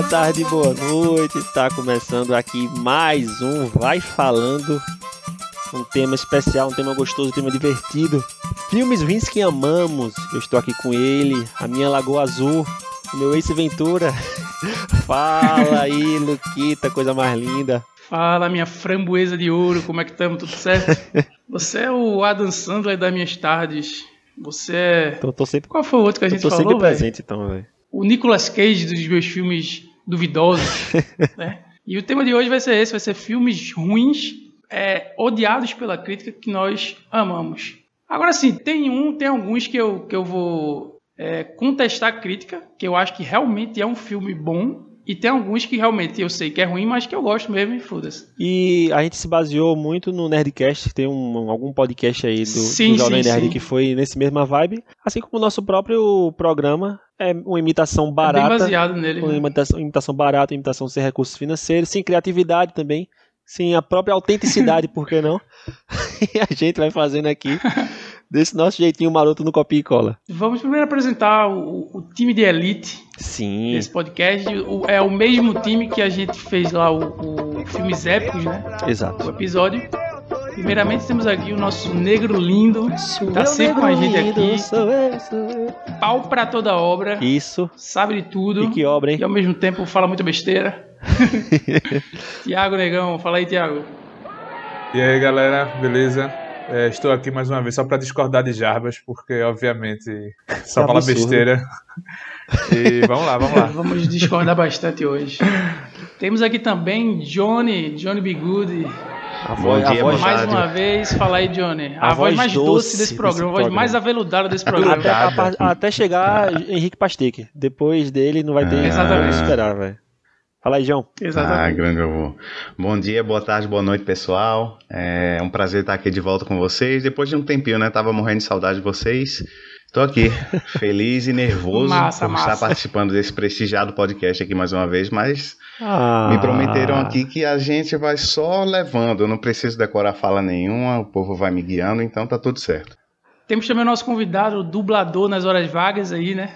boa tarde, boa noite. Está começando aqui mais um Vai Falando. Um tema especial, um tema gostoso, um tema divertido. Filmes ruins que amamos. Eu estou aqui com ele, a minha Lagoa Azul, o meu Ace Ventura. Fala aí, Luquita, coisa mais linda. Fala, minha framboesa de ouro, como é que estamos? Tudo certo? Você é o Adam Sandler das minhas tardes. Você é. Tô, tô sempre, Qual foi o outro que a gente tô falou? sempre velho? presente, então, velho. O Nicolas Cage dos meus filmes duvidosos. né? E o tema de hoje vai ser esse: vai ser filmes ruins, é, odiados pela crítica que nós amamos. Agora sim, tem um, tem alguns que eu, que eu vou é, contestar a crítica, que eu acho que realmente é um filme bom. E tem alguns que realmente eu sei que é ruim, mas que eu gosto mesmo e foda-se. E a gente se baseou muito no Nerdcast, tem um, algum podcast aí do, Sim, do Jovem sim, Nerd sim. que foi nesse mesma vibe. Assim como o nosso próprio programa, é uma imitação É bem barata. baseado nele. Uma né? imitação, imitação barata, imitação sem recursos financeiros, sem criatividade também, sem a própria autenticidade, por que não? E a gente vai fazendo aqui desse nosso jeitinho maroto no copia e cola. Vamos primeiro apresentar o, o time de elite Sim, desse podcast. O- é o mesmo time que a gente fez lá o, o Filmes Épicos, né? O exato. episódio. Primeiramente temos aqui o nosso negro lindo, tá sempre com a gente aqui, Sou eu, sou eu. pau pra toda obra, Isso, sabe de tudo e que obra, hein? e ao mesmo tempo fala muita besteira. Tiago Negão, fala aí, Tiago. E aí galera, beleza? É, estou aqui mais uma vez só para discordar de Jarbas, porque obviamente só É fala absurdo. besteira. E vamos lá, vamos lá. Vamos discordar bastante hoje. Temos aqui também Johnny, Johnny B. Good. A voz, a voz Mais uma vez, fala aí, Johnny. A, A voz, voz mais doce doce desse programa, a voz programa. mais aveludada desse programa. até, a até chegar Henrique Pasteque. Depois dele não vai ter Ah, Exatamente. como esperar, velho. Fala aí, João. Ah, Exatamente. grande avô. Bom dia, boa tarde, boa noite, pessoal. É um prazer estar aqui de volta com vocês. Depois de um tempinho, né? Tava morrendo de saudade de vocês. Tô aqui, feliz e nervoso Massa, por massa. estar participando desse prestigiado podcast aqui mais uma vez, mas Ah, me prometeram aqui que a gente vai só levando. Eu não preciso decorar fala nenhuma, o povo vai me guiando, então tá tudo certo. Temos também o nosso convidado, o dublador nas horas vagas aí, né?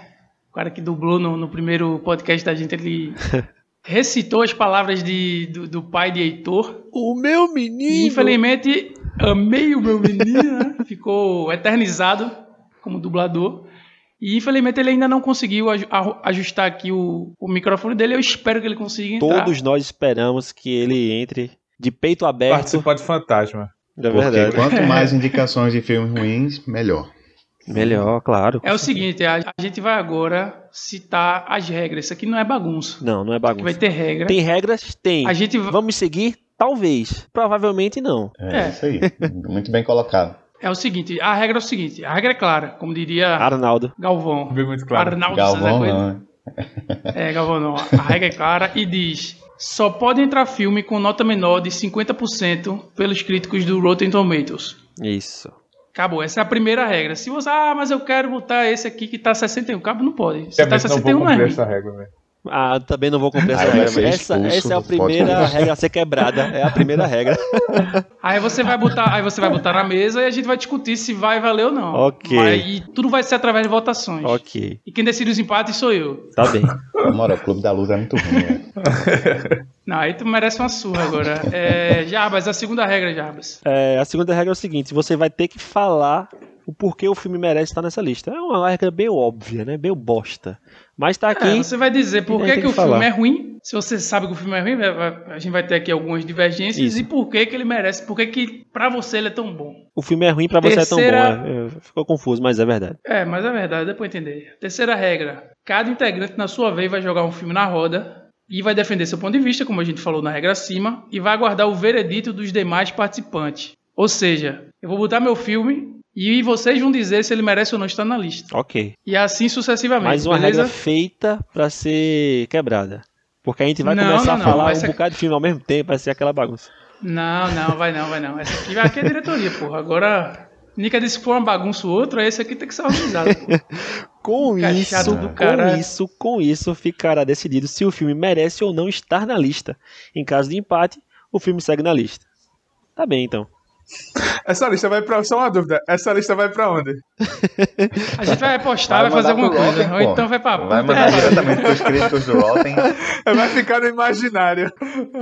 O cara que dublou no, no primeiro podcast da gente, ele recitou as palavras de, do, do pai de Heitor. O meu menino. infelizmente, amei o meu menino, né? Ficou eternizado como dublador. E infelizmente ele ainda não conseguiu ajustar aqui o, o microfone dele. Eu espero que ele consiga entrar. Todos nós esperamos que ele entre de peito aberto. Participar de Fantasma. É Porque verdade. quanto mais indicações de filmes ruins, melhor. Melhor, claro. É o seguinte, a, a gente vai agora citar as regras. Isso aqui não é bagunça. Não, não é Aqui vai bagunça. ter regra. Tem regras? Tem. A gente va- Vamos seguir? Talvez. Provavelmente não. É, É. isso aí. Muito bem colocado. É o seguinte, a regra é o seguinte, a regra é clara, como diria Arnaldo. Galvão. Bem muito claro. Arnaldo Galvão, não, né? É, Galvão não. A regra é clara e diz: só pode entrar filme com nota menor de 50% pelos críticos do Rotten Tomatoes. Isso. Acabou, essa é a primeira regra. Se você, ah, mas eu quero botar esse aqui que tá 61, cabo não pode. Se tá Obviamente não 61 vou é cumprir essa regra, velho. Ah, também não vou cumprir essa Aí regra. ser Essa, expulso essa é a primeira podcast. regra a ser quebrada. É a primeira regra. Aí você vai botar, aí você vai botar na mesa e a gente vai discutir se vai valer ou não. Ok. Mas- e tudo vai ser através de votações. ok. E quem decide os empates sou eu. Tá bem. Mora, o Clube da Luz é muito ruim. né? Não, aí tu merece uma surra agora. É, Jarbas, a segunda regra, Jarbas. É, a segunda regra é o seguinte: você vai ter que falar o porquê o filme merece estar nessa lista. É uma regra bem óbvia, né? Bem bosta. Mas tá aqui. É, você vai dizer por que, que que o falar. filme é ruim. Se você sabe que o filme é ruim, a gente vai ter aqui algumas divergências. Isso. E por que, que ele merece, por que, que pra você ele é tão bom. O filme é ruim pra você Terceira- é tão bom. É, é, ficou confuso, mas é verdade. É, mas é verdade, dá pra entender. Terceira regra: cada integrante, na sua vez, vai jogar um filme na roda e vai defender seu ponto de vista, como a gente falou na regra acima, e vai aguardar o veredito dos demais participantes. Ou seja, eu vou botar meu filme e vocês vão dizer se ele merece ou não estar na lista. Ok. E assim sucessivamente. Mais uma beleza? regra feita pra ser quebrada. Porque a gente vai Não, começar não, a não, falar vai um ser- bocado de filme ao mesmo tempo, vai ser aquela bagunça. Não, não, vai não, vai não. Essa aqui, aqui é a diretoria, porra. Agora, Nica disse que for uma bagunça ou outra, esse aqui tem que ser organizado. Com Fica isso, com caralho. isso, com isso, ficará decidido se o filme merece ou não estar na lista. Em caso de empate, o filme segue na lista. Tá bem, então. Essa lista vai pra. Só uma dúvida. Essa lista vai pra onde? A gente vai postar, vai, Vai fazer alguma coisa. Rotten, Ou pô. então vai pra Vai mandar diretamente pros críticos do Rotten. Vai ficar no imaginário.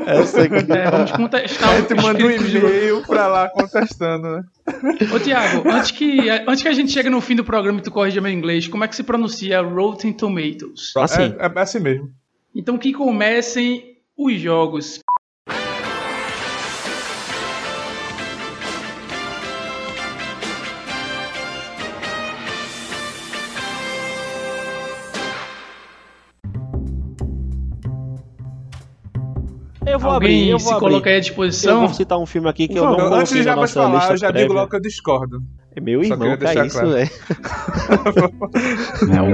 Essa aqui. É, vamos contestar A o gente manda um e-mail pra lá contestando, né? Ô, Tiago, antes que, antes que a gente chegue no fim do programa e tu corrija meu inglês, como é que se pronuncia Rotten Tomatoes? Assim. É, é assim mesmo. Então que comecem os jogos. Vou Alguém abrir, eu se vou abrir. coloca aí à Eu disposição? vou citar um filme aqui que eu não. Antes coloquei de na Jabas nossa falar, lista eu já prévia. digo logo que eu discordo. É meu Só irmão, é deixar isso, claro. velho.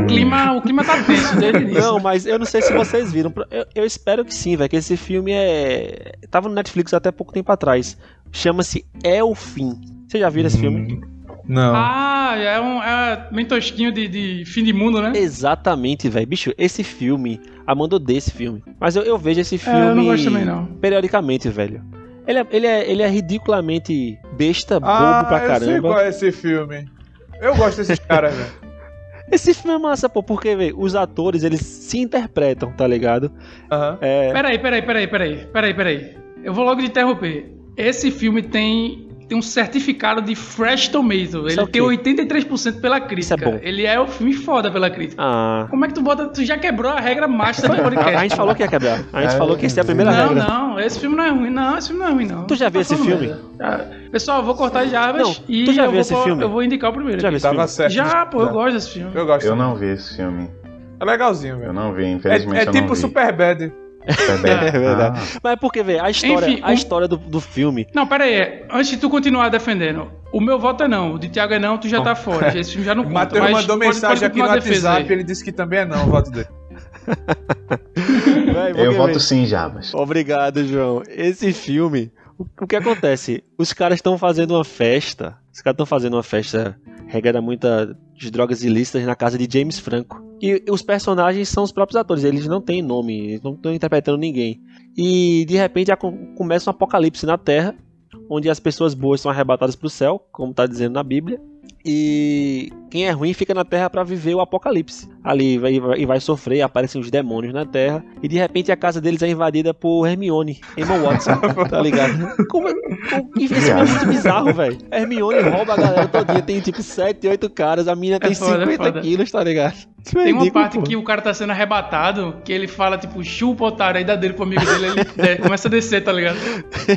O clima, o clima tá tenso desde o início. Não, mas eu não sei se vocês viram. Eu, eu espero que sim, velho. Que esse filme é. Tava no Netflix até pouco tempo atrás. Chama-se É o Fim. Vocês já viram esse filme? Não. Ah, é um é bem tosquinho de, de fim de mundo, né? Exatamente, velho. Bicho, esse filme. Amanda odeia esse filme. Mas eu, eu vejo esse filme. É, eu não gosto também, não. Periodicamente, velho. Ele é, ele, é, ele é ridiculamente besta, ah, bobo pra eu sei qual caramba. é esse filme. Eu gosto desses caras, velho. Esse filme é massa, pô, porque, velho, os atores, eles se interpretam, tá ligado? Aham. É. Peraí, peraí, peraí, peraí, peraí, peraí. Eu vou logo te interromper. Esse filme tem, tem um certificado de Fresh Tomato. É Ele o tem quê? 83% pela crítica. Isso é bom. Ele é o filme foda pela crítica. Ah. Como é que tu bota. Tu já quebrou a regra master do podcast. A gente falou que ia quebrar. A gente É, falou que essa é a primeira não, regra. não, esse filme não é ruim, não, esse filme não é ruim, não. Tu já viu esse filme? Já. Pessoal, eu vou cortar as Jarbas Não, e tu já eu, viu vou, esse filme? eu vou indicar o primeiro. Já viu esse Tava filme? certo. Já, pô, eu gosto desse filme. Eu gosto. Eu não vi esse filme. É legalzinho, Eu velho. não vi, É, infelizmente é eu não tipo vi. Superbad. Superbad. É verdade. Ah, Mas é porque, velho, a história, Enfim, a o- história do, do filme. Não, pera aí. Antes de tu continuar defendendo, o meu voto é não. O de Thiago é não, tu já tá fora. Esse filme já não O conta. Matheus mas mandou pode- mensagem pode aqui no WhatsApp, aí. ele disse que também é não o voto dele. Véi, eu voto sim, Jabas. Obrigado, João. Esse filme, o, o que acontece? Os caras estão fazendo uma festa. Os caras estão fazendo uma festa regada muita de drogas ilícitas na casa de James Franco. E os personagens são os próprios atores, eles não têm nome, eles não estão interpretando ninguém. E de repente começa um apocalipse na Terra, onde as pessoas boas são arrebatadas para o céu, como está dizendo na Bíblia. E quem é ruim fica na Terra para viver o apocalipse. Ali vai, vai, e vai sofrer, aparecem os demônios na Terra. E de repente a casa deles é invadida por Hermione, Emma Watson, tá ligado? Como, como, e esse filme é muito bizarro, velho. Hermione rouba a galera todinha, tem tipo 7, 8 caras, a mina tem foda, é 50 foda. quilos, tá ligado? Isso é Tem uma parte pô. que o cara tá sendo arrebatado, que ele fala, tipo, chupa otário, aí dá dele pro amigo dele, ele é, começa a descer, tá ligado?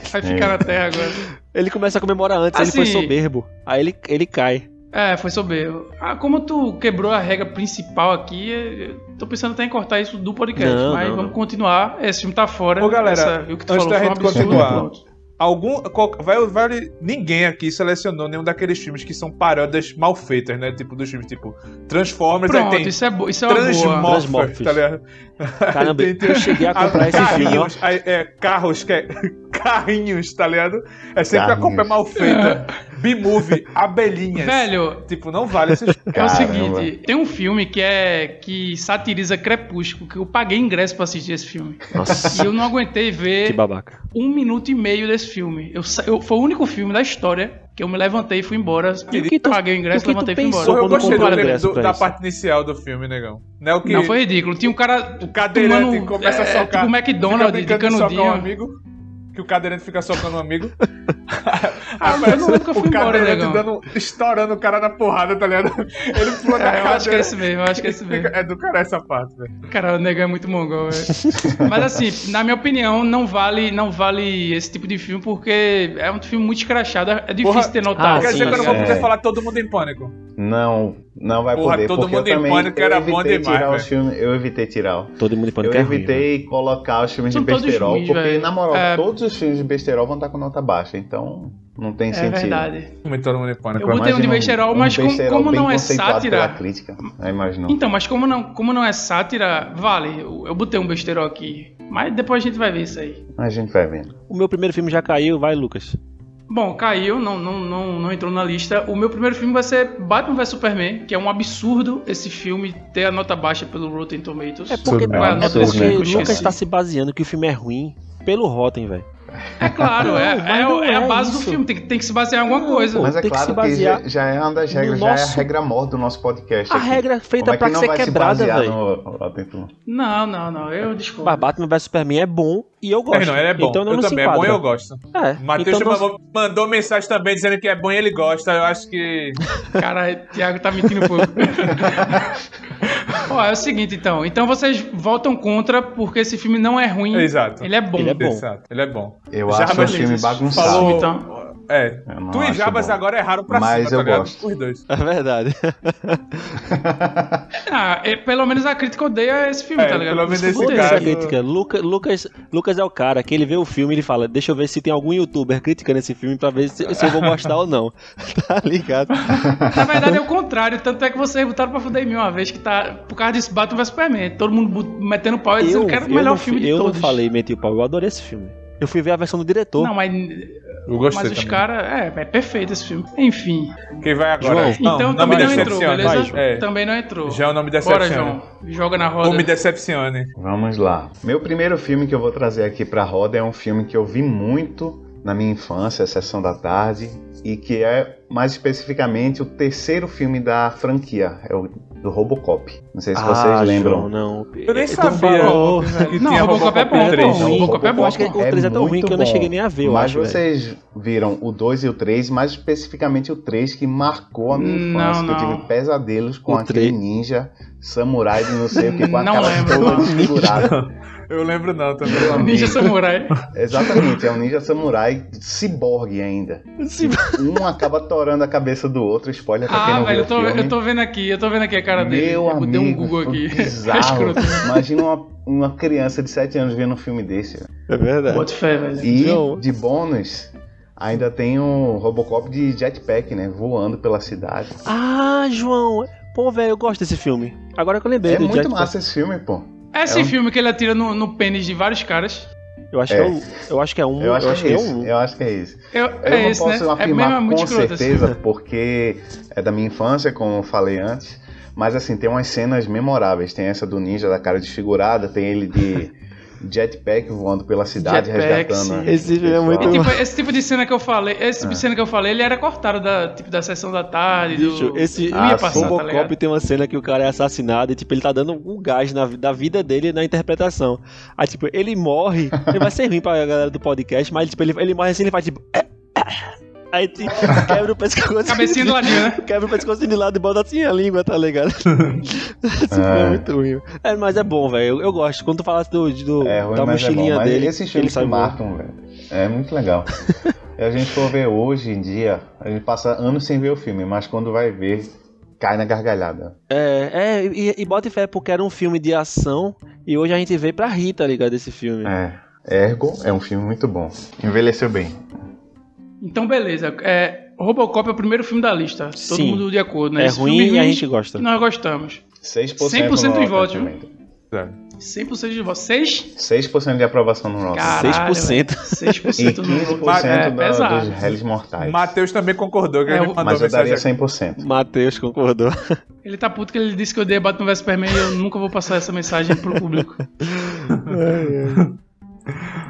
Vai ficar na terra agora. Ele começa a comemorar antes, ele foi Assim- soberbo. Aí ele, ele cai. É, foi soberbo. Ah, como tu quebrou a regra principal aqui, eu tô pensando até em cortar isso do podcast, Não, mas não, vamos não. continuar. Esse filme tá fora. Ô, galera, Essa- o que tu antes falou da foi um gente absurdo, continuar, pronto. Algum. qual- vai, vai, ninguém aqui selecionou nenhum daqueles filmes que são paródias mal feitas, né? Tipo, dos filmes tipo Transformers, Pronto, aí tem isso é, bo isso é uma boa. Transmorphers, Transmorphers. tá ligado? Caramba, Tem- tem- eu cheguei a comprar esse filme, aí, é, carros, que é, carrinhos, tá ligado? É sempre a Carrinhos. compra mal feita. B-movie, abelhinhas. Velho, Tipo, não vale esses. É o seguinte, tem um filme que é que satiriza Crepúsculo, que eu paguei ingresso pra assistir esse filme. Nossa, E eu não aguentei que ver babaca. um minuto e meio desse filme. Eu, eu- foi o único filme da história que eu me levantei e fui embora. E o que tu- paguei o ingresso, o levantei e fui embora. Eu gostei do, o do- da isso? parte inicial do filme, negão. Não é o que. Não, foi ridículo. Tinha um cara. O cadeirante tomando- começa a é, socar. Tipo McDonald's de socar um canudinho. amigo. Que o cadeirante fica socando um amigo. Ah, mas eu não lembro que eu fui o embora, cadeirante negão. dando, estourando o cara na porrada, tá ligado? Ele pula da É, eu cadeira. acho que é esse mesmo, eu acho que é esse mesmo. Fica- É do cara essa parte, velho. Cara, o negão é muito mongol, velho. Mas assim, na minha opinião, não vale, não vale esse tipo de filme, porque é um filme muito escrachado. É difícil Porra, ter notado. Ah, Quer sim, dizer que eu não vou é. poder falar todo mundo em pânico. Não, não vai Porra, poder, todo porque mundo eu em também pânico eu era evitei bom demais, tirar velho. os filmes, eu evitei tirar. Todo mundo em pânico Eu é ruim, velho. evitei colocar os filmes São de besterol, ruins, porque, velho. na moral, É. todos os filmes de besterol vão estar com nota baixa, então não tem É sentido. verdade. Muito todo mundo em pânico. Eu botei um de besterol, mas como- besterol como bem não é sátira- pela crítica. Então, mas como não, como não é sátira, vale. Eu, eu botei um besterol aqui. Mas depois a gente vai ver isso aí. A gente vai vendo. O meu primeiro filme já caiu, vai, Lucas. Bom, caiu, não, não, não, não entrou na lista. O meu primeiro filme vai ser Batman vs Superman, que é um absurdo esse filme ter a nota baixa pelo Rotten Tomatoes. É porque, Qual é é porque Lucas esqueci. tá se baseando que o filme é ruim pelo Rotten, velho. É claro, Não, é, é, não é a é base do isso. filme, tem, que- tem que se basear em alguma Não, coisa. Mas é tem que claro se que, basear já, já é uma das regras, no já é a nosso- regra morta do nosso podcast. A aqui. regra é feita Como é que pra não ser quebrada, velho. no? Não, não, não, eu. Mas Batman vs Superman é bom e eu gosto. É, não, ele é bom. Então não, eu não se também, é bom e eu gosto. É, Matheus então não- mandou, mensagem também dizendo que é bom e ele gosta. Eu acho que. Cara, Thiago tá mentindo um pouco. Ó, é o seguinte, então. Então vocês votam contra porque esse filme não é ruim. Exato. Ele é bom. Ele é bom. Exato, ele é bom. Eu Já acho um beleza, filme bagunçado. Falou. Então. É. Eu não Tu e Jabas bom. agora erraram pra Mas cima, eu tá ligado? gosto. Os dois. É verdade. Ah, é- pelo menos a crítica odeia esse filme, É, tá ligado? pelo menos eu esse caso- Essa crítica. Luca- Lucas, Lucas é o cara que ele vê o filme e ele fala: Deixa eu ver se tem algum youtuber criticando esse filme pra ver se, se eu vou gostar ou não. Tá ligado? Na verdade é o contrário, tanto é que vocês botaram pra fuder em mim uma vez que tá por causa desse Batman vs Superman. Todo mundo metendo pau e dizendo que era o melhor não, filme de eu todos. não falei meti o pau, eu adorei esse filme. Eu fui ver a versão do diretor. Não, mas, Eu gostei mas os caras. É, é perfeito esse filme. Enfim. Quem vai agora? João. Não, então não também me não entrou, beleza? É. Também não entrou. Já não me Bora, decepcione. João. Joga na roda. Não me decepcione. Vamos lá. Meu primeiro filme que eu vou trazer aqui pra roda é um filme que eu vi muito na minha infância, Sessão da Tarde, e que é mais especificamente o terceiro filme da franquia, é o do Robocop. Não sei se vocês Ah, lembram. João, não. Eu nem Tu sabia falou. que Não, tinha Robocop é bom, 3. pô. ruim. Robocop é bom. Eu acho que o 3 é tão ruim muito que eu não cheguei nem a ver, eu Mas acho, velho. vocês viram o 2 e o 3, mais especificamente o 3 que marcou a minha Não, infância, que eu não. tive pesadelos com O aquele três. ninja samurai de não sei o que, com a Não cara lembro, toda não. desfigurada. Eu lembro não também. Meu amigo. Ninja Samurai. Exatamente, é um ninja samurai ciborgue ainda. Um acaba torando a cabeça do outro, spoiler pra quem Ah, não velho, viu eu tô, o filme. eu tô vendo aqui, eu tô vendo aqui a cara dele. Meu eu amigo, dei um Google aqui. bizarro. Escroto. Imagina uma, uma criança de 7 anos vendo um filme desse. É verdade. Bota fé, velho. E João. de bônus, ainda tem o Robocop de jetpack, né? Voando pela cidade. Ah, João. Pô, velho, eu gosto desse filme. Agora que eu lembrei É do muito Jetpack. massa esse filme, pô. É esse É um- filme que ele atira no, no pênis de vários caras. Eu acho, É. que é o, eu acho que é um. Eu acho, que é é esse. um. Eu acho que é esse. Eu, Eu é não esse, posso né? É afirmar mesmo muito com esse certeza, filme. porque é da minha infância, como eu falei antes. Mas assim, tem umas cenas memoráveis. Tem essa do ninja da cara desfigurada, tem ele de jetpack voando pela cidade, Jetpack, resgatando. sim. Esse filme é muito E, tipo, esse tipo de cena que eu falei, esse tipo de cena que eu falei, ele era cortado da, tipo, da sessão da tarde. Bicho, do... esse Ah, passar, tá Robocop ligado? tem uma cena que o cara é assassinado e, tipo, ele tá dando um gás na, da vida dele na interpretação. Aí, tipo, ele morre, ele vai ser ruim pra galera do podcast, mas, tipo, ele, ele morre assim, ele faz, tipo... Aí te- quebra o pescoço. Cabecinha do ladinho, né? Quebra o pescoço de lado e bota assim a língua, tá ligado? Esse filme é É. muito ruim. É, mas é bom, velho. Eu, eu gosto. Quando tu falasse do, do, É ruim, da mas é mochilinha Mas dele, esses que ele filmes sai que marcam, velho. É muito legal. e a gente for ver hoje em dia, a gente passa anos sem ver o filme, mas quando vai ver, cai na gargalhada. É, é e, e bota fé porque era um filme de ação e hoje a gente vê pra rir, tá ligado? Esse filme. É. Ergo é um filme muito bom. Envelheceu bem. Então, beleza. É, Robocop é o primeiro filme da lista. Todo Sim. mundo de acordo, né? É Esse ruim filme e a gente gosta. nós gostamos. 6% 100% no de voto, viu? Tomatoes. 100% de vocês? 6% de aprovação no Rotten. Caralho, 6%. velho. E 6% no 15% é, da- pesado. dos réis mortais. Matheus também concordou, que É, ele Mas eu daria mensagem. 100%. Matheus concordou. Ele tá puto que ele disse que eu odeio Batman vs Superman e eu nunca vou passar essa mensagem pro público.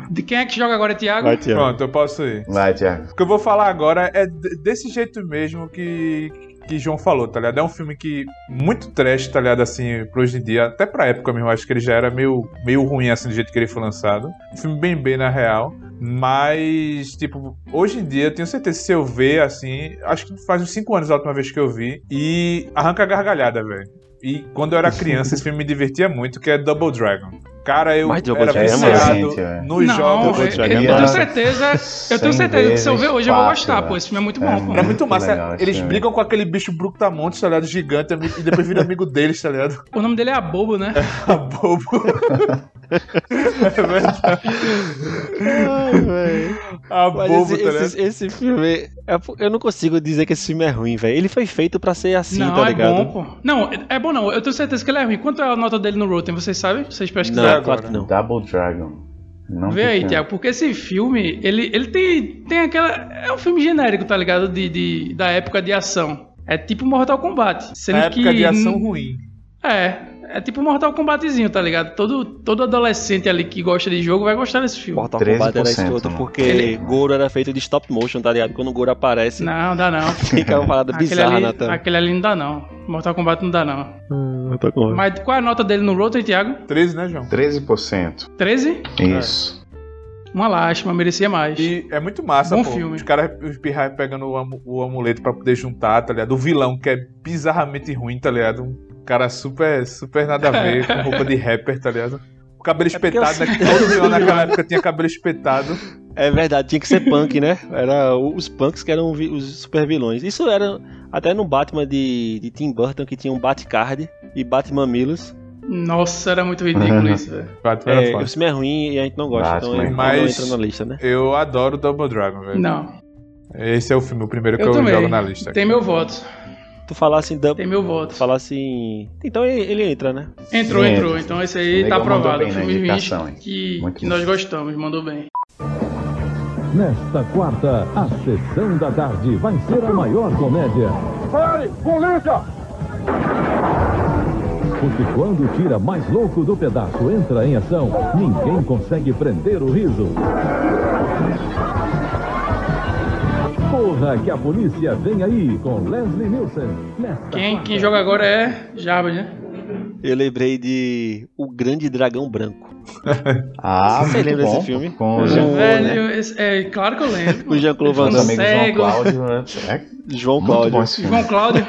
De quem é que joga agora, Thiago? Vai, Tiago. Pronto, eu posso ir. Vai, Thiago. O que eu vou falar agora é desse jeito mesmo que, que João falou, tá ligado? É um filme que muito trash, tá ligado? Assim, pra hoje em dia, até pra época mesmo, acho que ele já era meio, meio ruim, assim, do jeito que ele foi lançado. Um filme bem bem na real. Mas, tipo, hoje em dia, eu tenho certeza que se eu ver, assim, acho que faz uns 5 anos a última vez que eu vi, e arranca a gargalhada, velho. E quando eu era criança, esse filme me divertia muito, que é Double Dragon. Cara, eu Mas era é viciado nos não, jogos. Eu, é tenho certeza, eu tenho 100 certeza que se eu ver hoje eu vou gostar, velho. pô. Esse filme é muito É bom, muito pô. É muito massa. legal esse Eles brigam com aquele bicho brutamontes, tá ligado? Gigante, e depois vira amigo deles, tá ligado? O nome dele é Abobo, né? A bobo. é verdade. Velho. A Mas bobo, esse, tá ligado? esse, esse filme. é- Eu não consigo dizer que esse filme é ruim, velho. Ele foi feito pra ser assim, não, tá é ligado? bom, pô. Não, é bom não. Eu tenho certeza que ele é ruim. Quanto é a nota dele no Rotten? Vocês sabem? Vocês pesquisaram? Agora. claro que não. Double Dragon. Não Vê aí, tem Thiago, porque esse filme, ele, ele tem, tem aquela. É um filme genérico, tá ligado? De, de- da época de ação. É tipo Mortal Kombat. Sendo Na que. época de ação ruim. É. É tipo Mortal Kombatzinho, tá ligado? Todo, todo adolescente ali que gosta de jogo vai gostar desse filme. Mortal Kombat era 13%, escroto porque Ele- Goro era feito de stop motion, tá ligado? Quando o Goro aparece, Não, dá não. fica uma parada Aquele bizarra ali, na tela. aquele ali não dá não. Mortal Kombat não dá não. Hum, Mortal Kombat. Mas qual é a nota dele no Rotten, Thiago? 13, né, João? 13%. 13? Isso. Uma lástima, merecia mais. E é muito massa, Bom pô. filme. Os caras os pirraia pegando o, amu- o amuleto pra poder juntar, tá ligado? O vilão que é bizarramente ruim, tá ligado? Um cara super, super nada a ver, com roupa de rapper, tá ligado? O cabelo porque espetado, eu- né? Que todo vilão naquela época tinha cabelo espetado. É verdade, tinha que ser punk, né? Era os punks que eram os super vilões. Isso era até no Batman de, de Tim Burton, que tinha um Batcard e Batman Milos. Nossa, era muito ridículo isso, velho. Batman era É, o filme é ruim e a gente não gosta, Batman. então ele Mas- não entra na lista, né? Eu adoro Double Dragon, velho. Não, Esse é o filme, o primeiro que eu eu, jogo na lista. Tem meu voto. Tu falasse em Double... Tem meu voto. Tu falasse em... Então ele, ele entra, né? Entrou, Sim, entrou. Então esse aí tá aprovado. bem Filme indicação, 20 hein? que, que nós gostamos, mandou bem. Nesta quarta, a sessão da tarde vai ser a maior comédia. Pare! Polícia! Porque quando tira mais louco do pedaço entra em ação, ninguém consegue prender o riso. Porra que a polícia vem aí com Leslie Nielsen. Quem, quem joga agora é Jarbas, né? Eu lembrei de O Grande Dragão Branco. Ah, Você muito lembra bom. desse filme? Com o Jean-Claude, né? Velho, esse- é claro que eu lembro. O Jean-Claude Van Damme. amigo João. Cláudio, né? É João Cláudio. João Cláudio.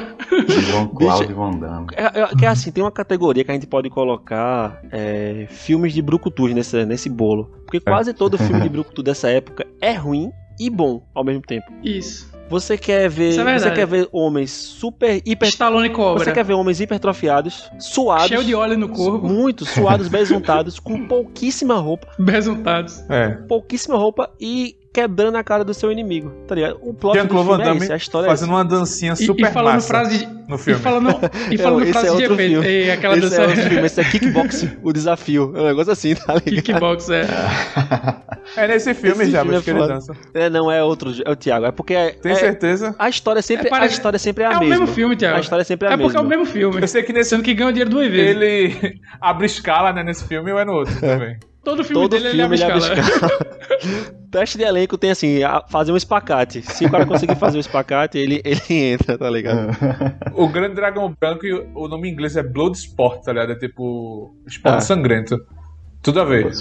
João Cláudio Van Damme. É, é- que é assim, tem uma categoria que a gente pode colocar é, filmes de brucutus nesse, nesse bolo. Porque quase todo filme de brucutu dessa época é ruim e bom ao mesmo tempo. Isso. Você quer ver, é você quer ver homens super hiper Stallone Cobra. Você quer ver homens hipertrofiados, suados, Cheio de óleo no corpo. muito suados, besuntados, com pouquíssima roupa, Besuntados. É. pouquíssima roupa e quebrando a cara do seu inimigo, tá ligado? O plot do Jean-Claude Van filme é esse, a história fazendo é uma dancinha E, super e falando massa frase no E filme. falando, e falando esse frase é de outro efeito. filme. E aquela esse dança. é outro filme, esse é Kickboxing, o desafio. É um negócio assim, tá ligado? Kickbox, é. É nesse filme Esse já, filme é que ele dança. É, não é outro, é o Thiago, é porque é, Tem é- certeza? a história sempre, É, parece- a história sempre é a É o mesma. mesmo filme, Thiago. A história sempre é a É porque é mesma. o mesmo filme. Eu sei que nesse Sendo que ganha dinheiro duas vezes. ele abre escala, né, nesse filme ou é no outro também. Todo filme Todo dele filme ele ele abre escala. escala. Teste de elenco tem assim, a- fazer um espacate. Se o cara conseguir fazer um espacate, ele, ele entra, tá ligado? O Grande Dragão Branco, o- o nome em inglês é Bloodsport, tá ligado? É tipo esporte Ah. sangrento. Tudo a ver.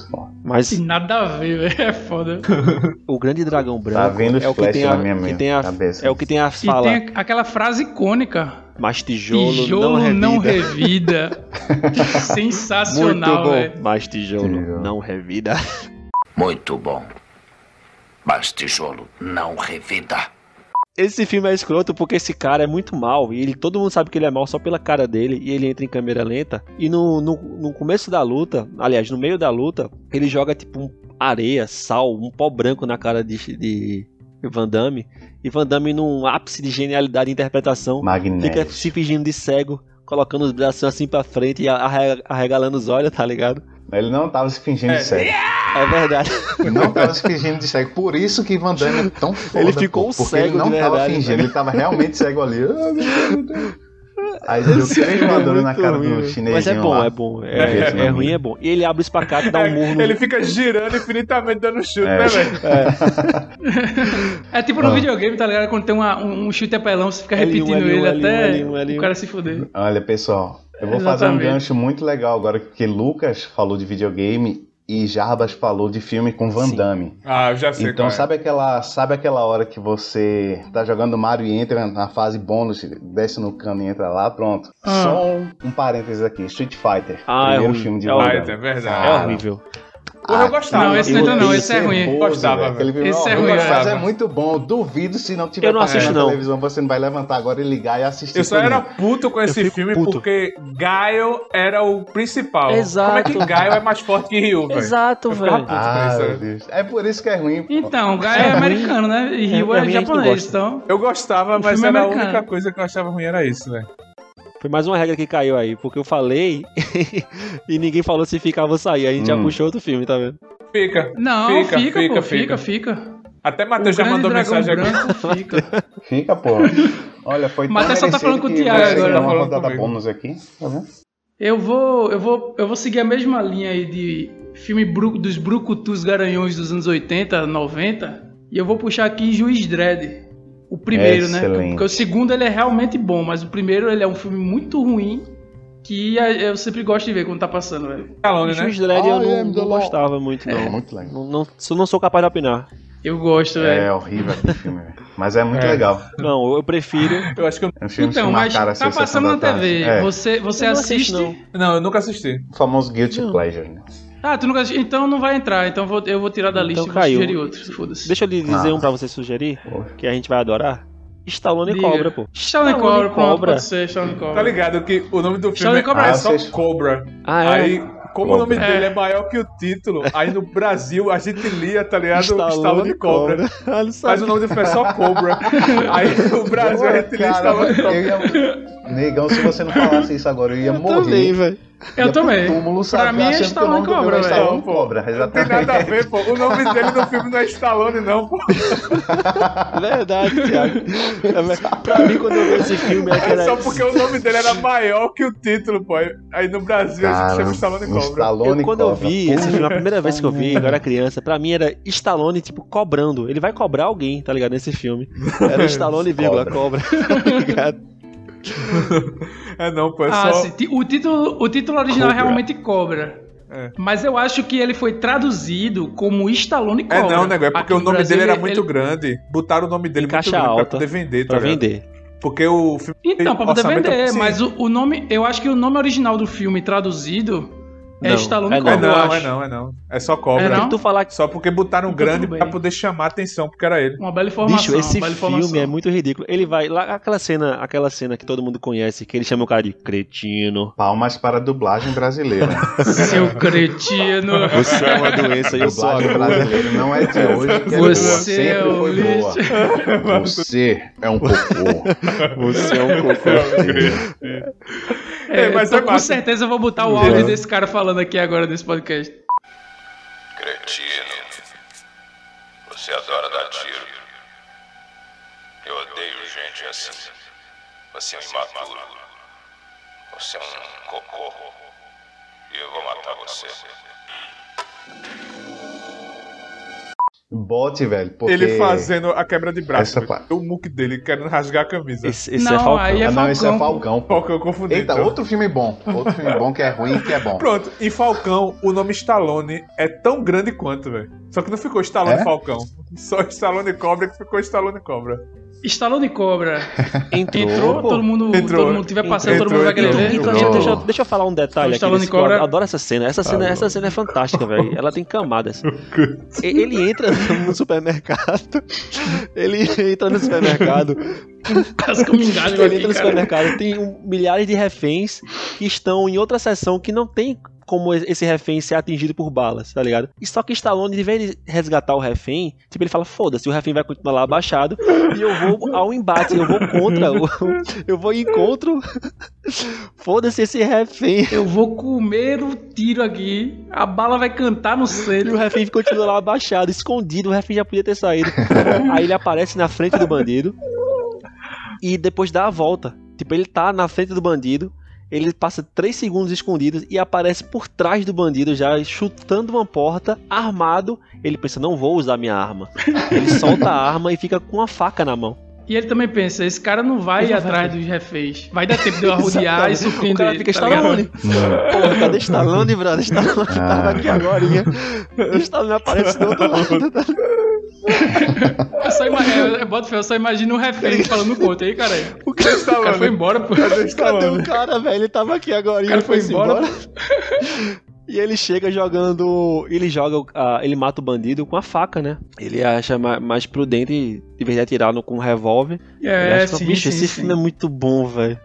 Mas Tem nada a ver, velho. É foda. o Grande Dragão Branco Tá vendo os é o que flash tem a, na minha que mente, tem a cabeça. é o que tem a E fala tem a- aquela frase icônica. mais tijolo, Tijolo não não revida. revida. Sensacional, Muito bom. velho. Mais tijolo, Tijolo. não revida. Muito bom. Mas tijolo não revida. Esse filme é escroto porque esse cara é muito mal e ele, todo mundo sabe que ele é mal só pela cara dele e ele entra em câmera lenta e no, no, no começo da luta, aliás, no meio da luta, ele joga tipo um areia, sal, um pó branco na cara de, de Van Damme e Van Damme num ápice de genialidade de interpretação fica se fingindo de cego, colocando os braços assim pra frente e arre- arregalando os olhos, tá ligado? Ele não tava se fingindo de cego. É verdade. Não tava se fingindo de cego. Por isso que Van Damme é tão foda. Ele ficou pô, porque cego ele não de tava verdade, fingindo, né? ele tava realmente cego ali. Ah. Aí deu três é voadores na cara ruim, do chinesinho Mas é bom, lá. é bom. É, É, é, é é ruim, é bom. E ele abre o espacate e dá um murro no. Ele fica girando infinitamente dando chute, É. né, velho? É tipo no Ah. videogame, tá ligado? Quando tem uma- um, um chute apelão, você fica L1, repetindo L1, ele L1, até L1, L1. o cara se fuder. Olha, pessoal, eu vou fazer um Exatamente. gancho muito legal agora, porque Lucas falou de videogame e Jarbas falou de filme com Van Sim. Damme. Ah, eu já sei Então qual é. sabe aquela, sabe aquela hora que você tá jogando Mario e entra na fase bônus, desce no cano e entra lá, pronto. Ah. Só um, um parênteses aqui, Street Fighter. Ah, é primeiro ruim. filme de É Van. Damme. É verdade. É Cara, horrível. Porra, eu gostava. Não, esse não entra não, odeio esse é ruim. nervoso, Gostava, velho. Filme Esse é é ruim, mas velho. é muito bom. Duvido se não tiver Eu não assisto, na não. televisão, você não vai levantar agora e ligar e assistir. Eu só era puto com esse filme puto. porque Gaio era o principal. Exato. Como é que Gaio é mais forte que Ryu, velho? Exato, velho. puto com Ah. É por isso que é ruim. Então, o Gaia é, É ruim. americano, né? E Rio É é, ruim, não japonês, então. Eu gostava, mas é era a única coisa que eu achava ruim era isso, velho. Foi mais uma regra que caiu aí, porque eu falei e ninguém falou se ficava ou sair. A gente já Hum. puxou outro filme, tá vendo? Fica. Não, Fica, fica, fica, pô, fica. fica, fica. Até Matheus já mandou mensagem aqui. branco fica. Fica, pô. Olha, foi tão até só tá falando com o Thiago agora. uma rodada comigo. bônus aqui, tá vendo? Eu vou, eu vou, eu vou seguir a mesma linha aí de filme bru- dos brucutus garanhões dos anos 80, 90. E eu vou puxar aqui Juiz Dredd. O primeiro, né? Excelente. Porque o segundo ele é realmente bom, mas o primeiro ele é um filme muito ruim que a- eu sempre gosto de ver quando tá passando, velho. Stallone, O né? Juiz Dredd eu não, the não gostava muito, não. É muito legal. Não, não, eu não sou capaz de opinar. Eu gosto, É velho. horrível aquele filme, velho. Mas é muito É. legal. Não, eu prefiro. Eu acho que eu... É um filme Então, que mas tá passando na. TV. É, Você, você assiste? assisto, não. Não, eu nunca assisti. o famoso Guilty Não. Pleasure. né? Ah, tu nunca? Então não vai entrar. Então vou- eu vou tirar da Então lista e vou caiu. sugerir outro. Foda-se. Deixa eu lhe dizer Ah. um pra você sugerir, que a gente vai adorar. Stallone Diga. Cobra, pô. Stallone Stallone Cobra, pronto, Cobra. pode ser Stallone Cobra. Tá ligado que o nome do filme Cobra é é- só Ah, Cobra. Ah, é? Aí, como o nome Cobra. dele É. é maior que o título, aí no Brasil a gente lia, tá ligado? Stallone, Stallone Cobra. Não Mas o nome do filme é só Cobra. Aí no Brasil a gente lia Cara, Stallone Cobra. eu ia... Negão, se você não falasse isso agora, eu ia Também, morrer. velho. Eu Ia também. túmulo, Pra sabe, mim é Stallone Cobra, velho. Stallone. Cobra, Não tem exatamente. nada a ver, pô. O nome dele no filme não é Stallone, não, pô. Verdade, Thiago. É, pra mim, quando eu vi esse filme, é que É era... só porque o nome dele era maior que o título, pô. Aí no Brasil a gente Cara, chama Stallone Cobra. Stallone Eu, quando eu Cobra. vi esse filme, a primeira vez que eu vi, eu era criança, pra mim era Stallone, tipo, cobrando. Ele vai cobrar alguém, tá ligado? Nesse filme. Era o Stallone, vírgula, cobra. tá ligado? É não, pô. É Ah, só... sim. O título, o título original é Cobra. realmente Cobra. É. Mas eu acho que ele foi traduzido como Stallone É Cobra. não, nego, é porque Aqui o no nome Brasil, dele era muito ele- grande. Botaram o nome dele Em muito grande pra poder vender, tá Pra ligado? vender. Porque o filme Então, pra poder vender, sim. mas o, o nome, eu acho que o nome original do filme traduzido é Não, Stallone é É não. Cobra, eu não, acho. é não, é não. É só cobra. É não? Tu falar que Só porque botaram Então, grande pra poder chamar a atenção, porque era ele. Uma bela informação. Bicho, esse uma bela informação. filme é muito ridículo. Ele vai lá, aquela cena, aquela cena que todo mundo conhece, que ele chama o cara de cretino. Palmas para a dublagem brasileira. Seu cretino. Você é uma doença e eu sou brasileira não é de hoje que é boa. Você Sempre é um foi boa. Você é um cocô. Você é um cocô. É, É, mas então, é com massa. certeza eu vou botar o áudio desse cara falando aqui agora nesse podcast. Cretino. Você adora dar tiro. Eu odeio gente assim. Você é um imaturo. Você é um cocô. E eu vou matar você. Bote, velho, porque... Ele fazendo a quebra de braço. Essa. O muque dele querendo rasgar a camisa. Esse, esse Não, é Falcão. aí é Ah, não, esse é Falcão, pô. Falcão, pô. Qual que eu confundi? Eita, então? outro filme bom. Outro filme bom que é ruim e que é bom. Pronto, em Falcão, o nome Stallone é tão grande quanto, velho. Só que não ficou Stallone É? Falcão. Só Stallone Cobra que ficou Stallone Cobra. Stallone Cobra. Entrou, Entrou, todo mundo, Entrou. todo mundo tiver passando, Entrou, todo mundo vai querer entrou. ver. Então, Entrou. deixa, eu- deixa eu falar um detalhe O aqui. Cobra- Eu adoro essa cena. Essa cena, essa cena é fantástica, velho. Ela tem camadas. E- Ele entra no supermercado. Ele entra no supermercado. Ele entra no supermercado. Tem um- milhares de reféns que estão em outra seção que não tem como esse refém ser atingido por balas, tá ligado? E só que Stallone, de vez de resgatar o refém, tipo, ele fala, foda-se, o refém vai continuar lá abaixado e eu vou ao embate, eu vou contra, o- eu vou em encontro, foda-se esse refém. Eu vou comer o tiro aqui, a bala vai cantar no E o refém continua lá abaixado, escondido, o refém já podia ter saído. Aí ele aparece na frente do bandido e depois dá a volta. Tipo, ele tá na frente do bandido, ele passa 3 segundos escondidos e aparece por trás do bandido já, chutando uma porta, armado. Ele pensa, não vou usar minha arma. Ele solta a arma e fica com a faca na mão. E ele também pensa, esse cara não vai ir atrás dos reféns. Vai dar tempo de eu arrodear e surpreender. O cara fica tá? Stallone. Porra, cadê Stallone, brother? Stallone tava aqui agora. O Stallone aparece do outro lado. Tá Eu só imagino, eu, boto eu só imagino um refém falando conta aí, cara. O cara, O cara foi embora, pô. Cadê Cadê o cara, velho? Ele tava aqui agora. O cara foi embora. E ele chega jogando. Ele joga. ah, ele mata o bandido com a faca, né? Ele acha ma- mais prudente, de vez de atirar no, com um revólver. Ele É, sim, Bicho, sim, esse sim. filme é muito bom, velho.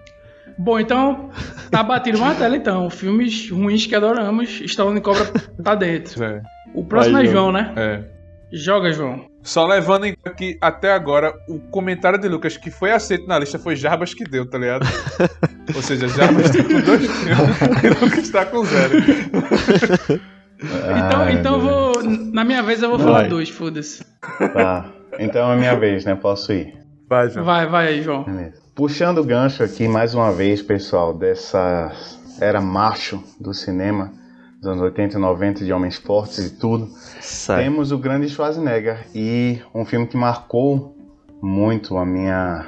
Bom, então, tá batido uma tela então. Filmes ruins que adoramos, Stallone Cobra tá dentro. É, O próximo Vai, é João, né? é. Joga, João. Só levando em conta que até agora o comentário de Lucas que foi aceito na lista foi Jarbas que deu, tá ligado? Ou seja, Jarbas tá com dois e Lucas tá com zero. Então, Ai, então vou. Na minha vez eu vou Vai. falar dois, foda-se. Tá. Então é minha vez, né? Posso ir. Vai, João. Vai, vai aí, João. Beleza. Puxando o gancho aqui mais uma vez, pessoal, dessa era macho do cinema, dos anos 80 e 90, de homens fortes e tudo, temos o grande Schwarzenegger. E um filme que marcou muito a minha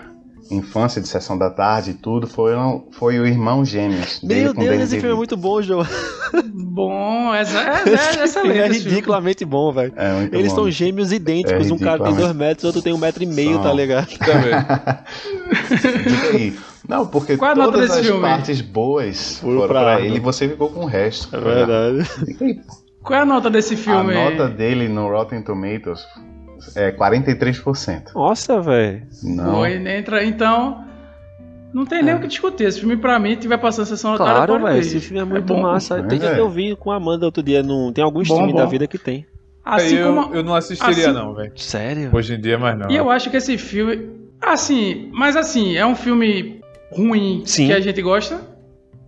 infância de sessão da tarde e tudo foi, foi o Irmão Gêmeos. dele Meu com Deus, Danny esse filme é muito bom, João. Bom, essa é, é, Esse excelente. é filme. ridiculamente bom, velho. É muito Eles bom. são gêmeos idênticos. É um cara tem dois metros, outro tem um metro e meio, São. tá ligado? Também. Diga aí. Não, porque Qual é a todas as filme? partes boas Foram pra ele e você ficou com o resto. É verdade. Aí. Qual é a nota desse A filme? nota dele no Rotten Tomatoes é 43%. Nossa, velho. Não. Foi, entra, então. Não tem nem o que discutir. Esse filme, pra mim, tiver passando a sessão da tarde, Claro, velho. ver. Esse filme é muito bom. massa. É, Tem que eu vi com a Amanda outro dia. Não, tem alguns Bom, filmes da vida que tem. Assim eu, como. eu não assistiria, assim- não, velho. Sério? Hoje em dia, mas não. E eu acho que esse filme. Assim, mas assim, é um filme ruim Sim. que a gente gosta.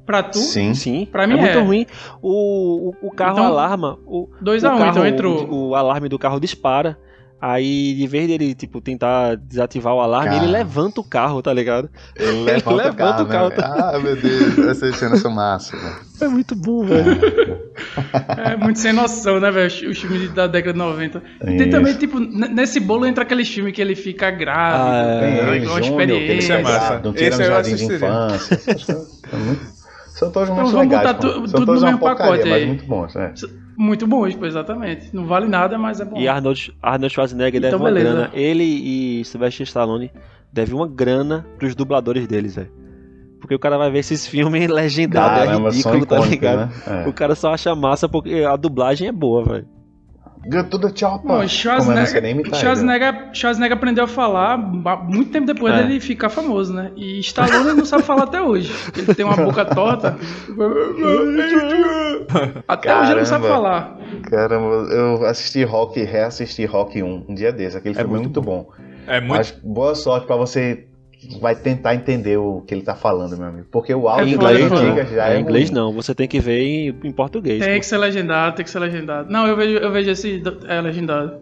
Pra tu. Sim. Sim. Pra mim é muito é. ruim. O, o, o carro Então, alarma. O, 2 o a 1 um, então entrou. O, o alarme do carro dispara. Aí, de vez dele, tipo, tentar desativar o alarme, Cara. ele levanta o carro, tá ligado? Ele levanta levanta o carro, Né? Ah, meu Deus, essas cenas são massas. Né? É muito bom, velho. É muito sem noção, né, velho? Os filmes da década de 90. E tem também, tipo, nesse bolo entra aqueles filmes que ele fica grávido, Ah, Tem é. né, ele, com uma ele Isso é experiência. massa. não tira Esse eu jardim de infância. É São todos muito Então vamos legais. botar pô. tu- São tudo todos no mesmo pacote mas aí. muito bons. É. Muito bons, pô, exatamente. Não vale nada, mas é bom. E Arnold, Arnold Schwarzenegger Então, deve uma beleza. grana. Ele e Sylvester Stallone devem uma grana pros dubladores deles, velho. Porque o cara vai ver esses filmes legendados, é Caramba, ridículo, tá ligado? né? O cara só acha massa porque a dublagem é boa, velho. Get to the chopper. Bom, não Schwarzenegger, imitar ele. Schwarzenegger, Schwarzenegger aprendeu a falar muito tempo depois É. dele ficar famoso, né? E Stallone não sabe falar até hoje. Ele tem uma boca torta. Até hoje ele não sabe falar. Caramba, eu assisti Rock reassisti Rock 1 um dia desse. Aquele É filme é muito muito bom. É muito. Mas boa sorte pra você vai tentar entender o que ele tá falando, meu amigo. Porque o áudio É inglês é foda. não. antiga já É, é em inglês ruim. não, você tem que ver em, em português. Tem pô. que ser legendado, tem que ser legendado. Não, eu vejo, eu vejo esse é legendado.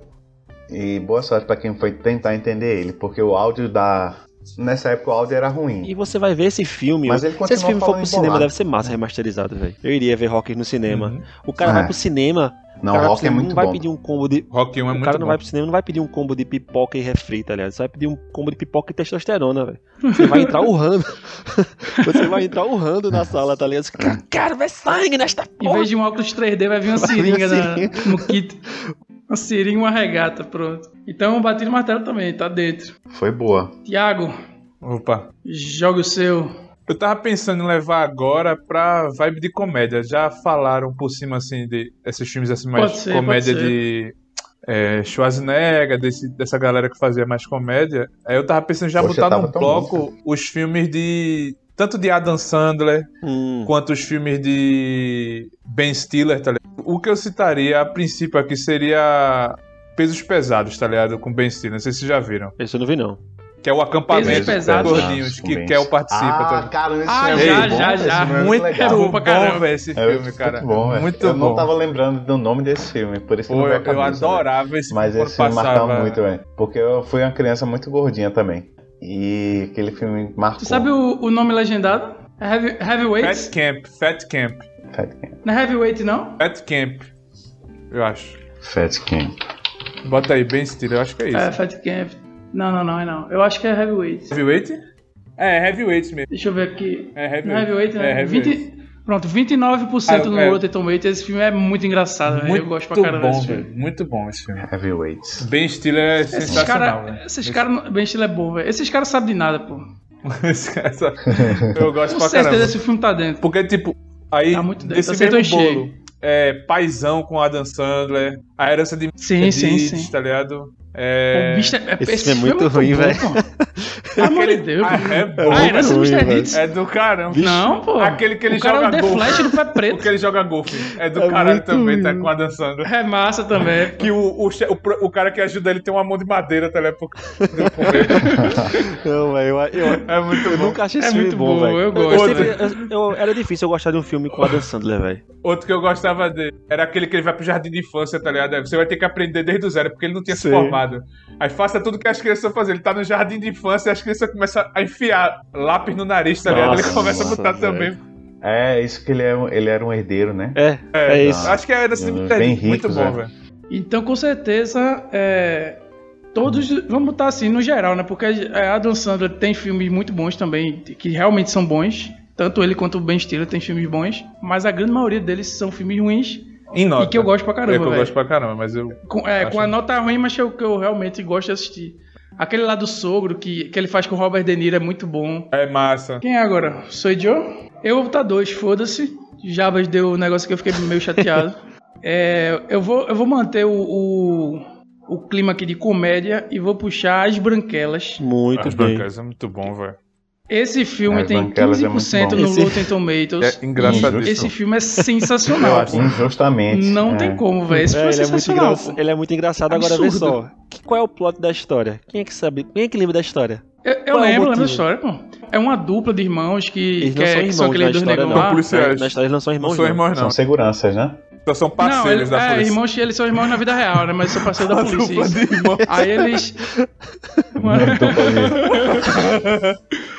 E boa sorte pra quem foi tentar entender ele, porque o áudio da. Nessa época o áudio era ruim. E você vai ver esse filme. Mas ele se esse filme for pro cinema, embolado. deve ser massa remasterizado, velho. Eu iria ver Rock no cinema. Uhum. O cara É. vai pro cinema. Não, o cara vai Rock é muito não vai bom. pedir um combo de. Rock 1 é o muito cara não bom. vai pro cinema, não vai pedir um combo de pipoca e refri, tá ligado? Você vai pedir um combo de pipoca e testosterona, velho. Você vai entrar urrando. você vai entrar urrando na sala, tá ligado? Você, Quero ver sangue nesta Em porra. vez de um óculos 3D, vai vir uma Vai vir seringa uma na- seringa. no kit. Uma seringa e uma regata, pronto. Então, bati no martelo também, tá dentro. Foi boa. Tiago, Opa. joga o seu. Eu tava pensando em levar agora pra vibe de comédia. Já falaram por cima, assim, de esses filmes assim, mais Pode ser, comédia pode ser. de é, Schwarzenegger, desse, dessa galera que fazia mais comédia. Aí eu tava pensando em já Poxa, botar num bloco os filmes de. Tanto de Adam Sandler Hum, quanto os filmes de Ben Stiller, tá ligado? O que eu citaria a princípio aqui seria Pesos Pesados, tá ligado? Com Ben Stiller. Não sei se vocês já viram. esse eu não vi, não. Que é o acampamento Pesos dos gordinhos que Ben Kel participa. Ah, cara, esse Ah, filme já, é muito bom, já, esse já. é Muito legal. bom bom, pra caramba. velho, esse É filme, cara. Muito bom, velho. Muito eu bom. não tava lembrando do nome desse filme, por isso que Pô, não eu, cabeça, adorava esse Mas filme esse quando filme marcava muito, velho. Porque eu fui uma criança muito gordinha também. E aquele filme marcou. Tu sabe o, o nome legendado? É Heavy, heavyweight? Fat Camp, Fat Camp, Fat Camp. Não é Heavyweight, não? Fat Camp, eu acho. Fat Camp. Bota aí, Ben Stiller, eu acho que é isso. É, Fat Camp. Não, não, não, é não. Eu acho que é Heavyweight. Heavyweight? É, Heavyweight mesmo. Deixa eu ver aqui. É Não é Heavyweight. Heavyweight, né? É Heavyweight. 20, pronto, 29% Ah, no é. Rotten Tomatoes. Esse filme é muito engraçado, velho. Muito Eu gosto pra caramba bom, desse filme. Muito bom esse filme. Heavyweights. Ben Stiller é Esses sensacional, caras. velho. Esses caras. Ben Stiller é bom, velho. Esses caras sabem de nada, pô. Esse cara Eu gosto Com pra certeza esse filme tá dentro. Porque, tipo, aí, Tá muito dentro, desse tá mesmo cheio. bolo, é, Paizão com Adam Sandler, A Herança de Sim, sim, Medici, sim. tá ligado? É... O bicho é, Esse filme é muito ruim, bom, velho. Amor de Deus. Ah, é bom, Ah, do ruim. Hits. É do caramba. Não, pô. Aquele que ele o cara é joga o The golfe. Flash do pé O preto. que ele joga golfe. É do É caralho também, ruim. tá com a Sandler. É massa também. Que o, o, o, o cara que ajuda ele tem uma mão de madeira, tá ligado? Não, velho, eu, eu, É muito eu bom. nunca achei É esse filme muito bom, velho. eu gosto. sempre- eu- eu- era difícil eu gostar de um filme com Adam Sandler, velho. Outro que eu gostava dele era aquele que ele vai pro jardim de infância, tá ligado? Você vai ter que aprender desde o zero, porque ele não tinha se Sim. formado. Aí faça tudo que as crianças fazem. Ele tá no jardim de infância e as crianças começam a enfiar lápis no nariz, tá ligado? Ele Nossa, começa a botar velho. também. É, isso que ele, é, ele era um herdeiro, né? É, é, isso. Acho que era assim, Bem muito ricos, bom, é. velho. Então, com certeza, é, todos, vamos botar assim, no geral, né? Porque é, Adam Sandler tem filmes muito bons também, que realmente são bons. Tanto ele quanto o Ben Stiller tem filmes bons, mas a grande maioria deles são filmes ruins Em nota. e que eu gosto pra caramba, É que eu velho. gosto pra caramba, mas eu. Com, é, Acho- com a nota ruim, mas que eu, que eu realmente gosto de assistir. Aquele lá do sogro, que, que ele faz com o Robert De Niro, é muito bom. É massa. Quem é agora? Sou eu? Eu vou botar dois, foda-se. Jabas deu um negócio que eu fiquei meio chateado. É, eu, vou, eu vou manter o, o, o clima aqui de comédia e vou puxar As Branquelas. Muito As bem. Brancas é muito bom, velho. Esse filme As tem Branquelas é 15% muito no. Esse- Rotten Tomatoes. É engraçadíssimo. Esse filme é Eu sensacional. acho. pô. Injustamente. Não é. tem como, velho. Esse É, filme é ele, é sensacional. engraçado, pô. ele é muito engraçado. Agora vê Absurdo. só. Que- qual é o plot da história? Quem é que sabe? Quem é que lembra da história? Eu, eu é lembro, lembro da história, pô. É uma dupla de irmãos que, Eles que, não é- são que são irmãos aqueles na dois história, negão não. lá. policiais. Na história eles não são Não irmãos. são não. irmãos, São não. seguranças, né? Só são Não, parceiros ele- da é, polícia. irmãos, eles são irmãos na vida real, né? Mas são parceiros da polícia. dupla de irmãos. Aí eles.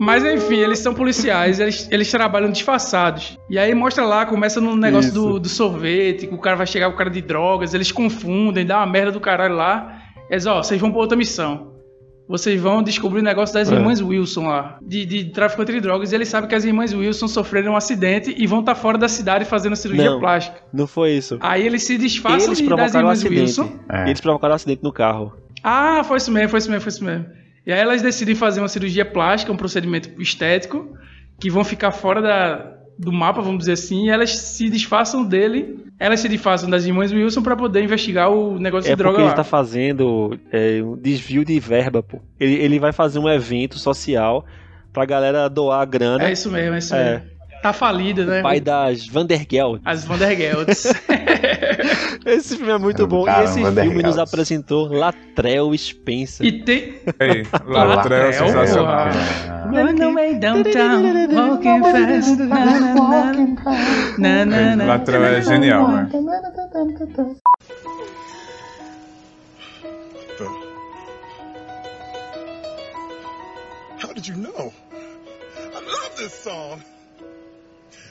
Mas enfim, eles são policiais, eles, eles trabalham disfarçados. E aí mostra lá, começa no negócio do, do sorvete, que o cara vai chegar com o cara de drogas, eles confundem, dá uma merda do caralho lá. Eles, ó, vocês vão pra outra missão. Vocês vão descobrir o negócio das É. irmãs Wilson lá, de, de traficante de drogas, e eles sabem que as irmãs Wilson sofreram um acidente e vão estar fora da cidade fazendo cirurgia Não. plástica. Não foi isso. Aí eles se disfarçam Eles de, das irmãs acidente. Wilson. É. Eles provocaram o acidente no carro. Ah, foi isso mesmo, foi isso mesmo, foi isso mesmo. E aí elas decidem fazer uma cirurgia plástica, um procedimento estético, que vão ficar fora da, do mapa, vamos dizer assim, e elas se disfarçam dele, elas se disfarçam das irmãs Wilson pra poder investigar o negócio É de droga porque ele lá. tá fazendo é, um desvio de verba, pô. Ele, ele vai fazer um evento social pra galera doar grana. É isso mesmo, é isso É. mesmo. Tá falido, né? Pai das Vandergeld. As Vandergelts. Esse filme é muito bom. Cara, e esse filme nos apresentou Latrell Spencer. e tem... Aí, Latrell, Latrell, sensacional. downtown, walking fast. Latrell é genial, velho. How did you know? I love this song.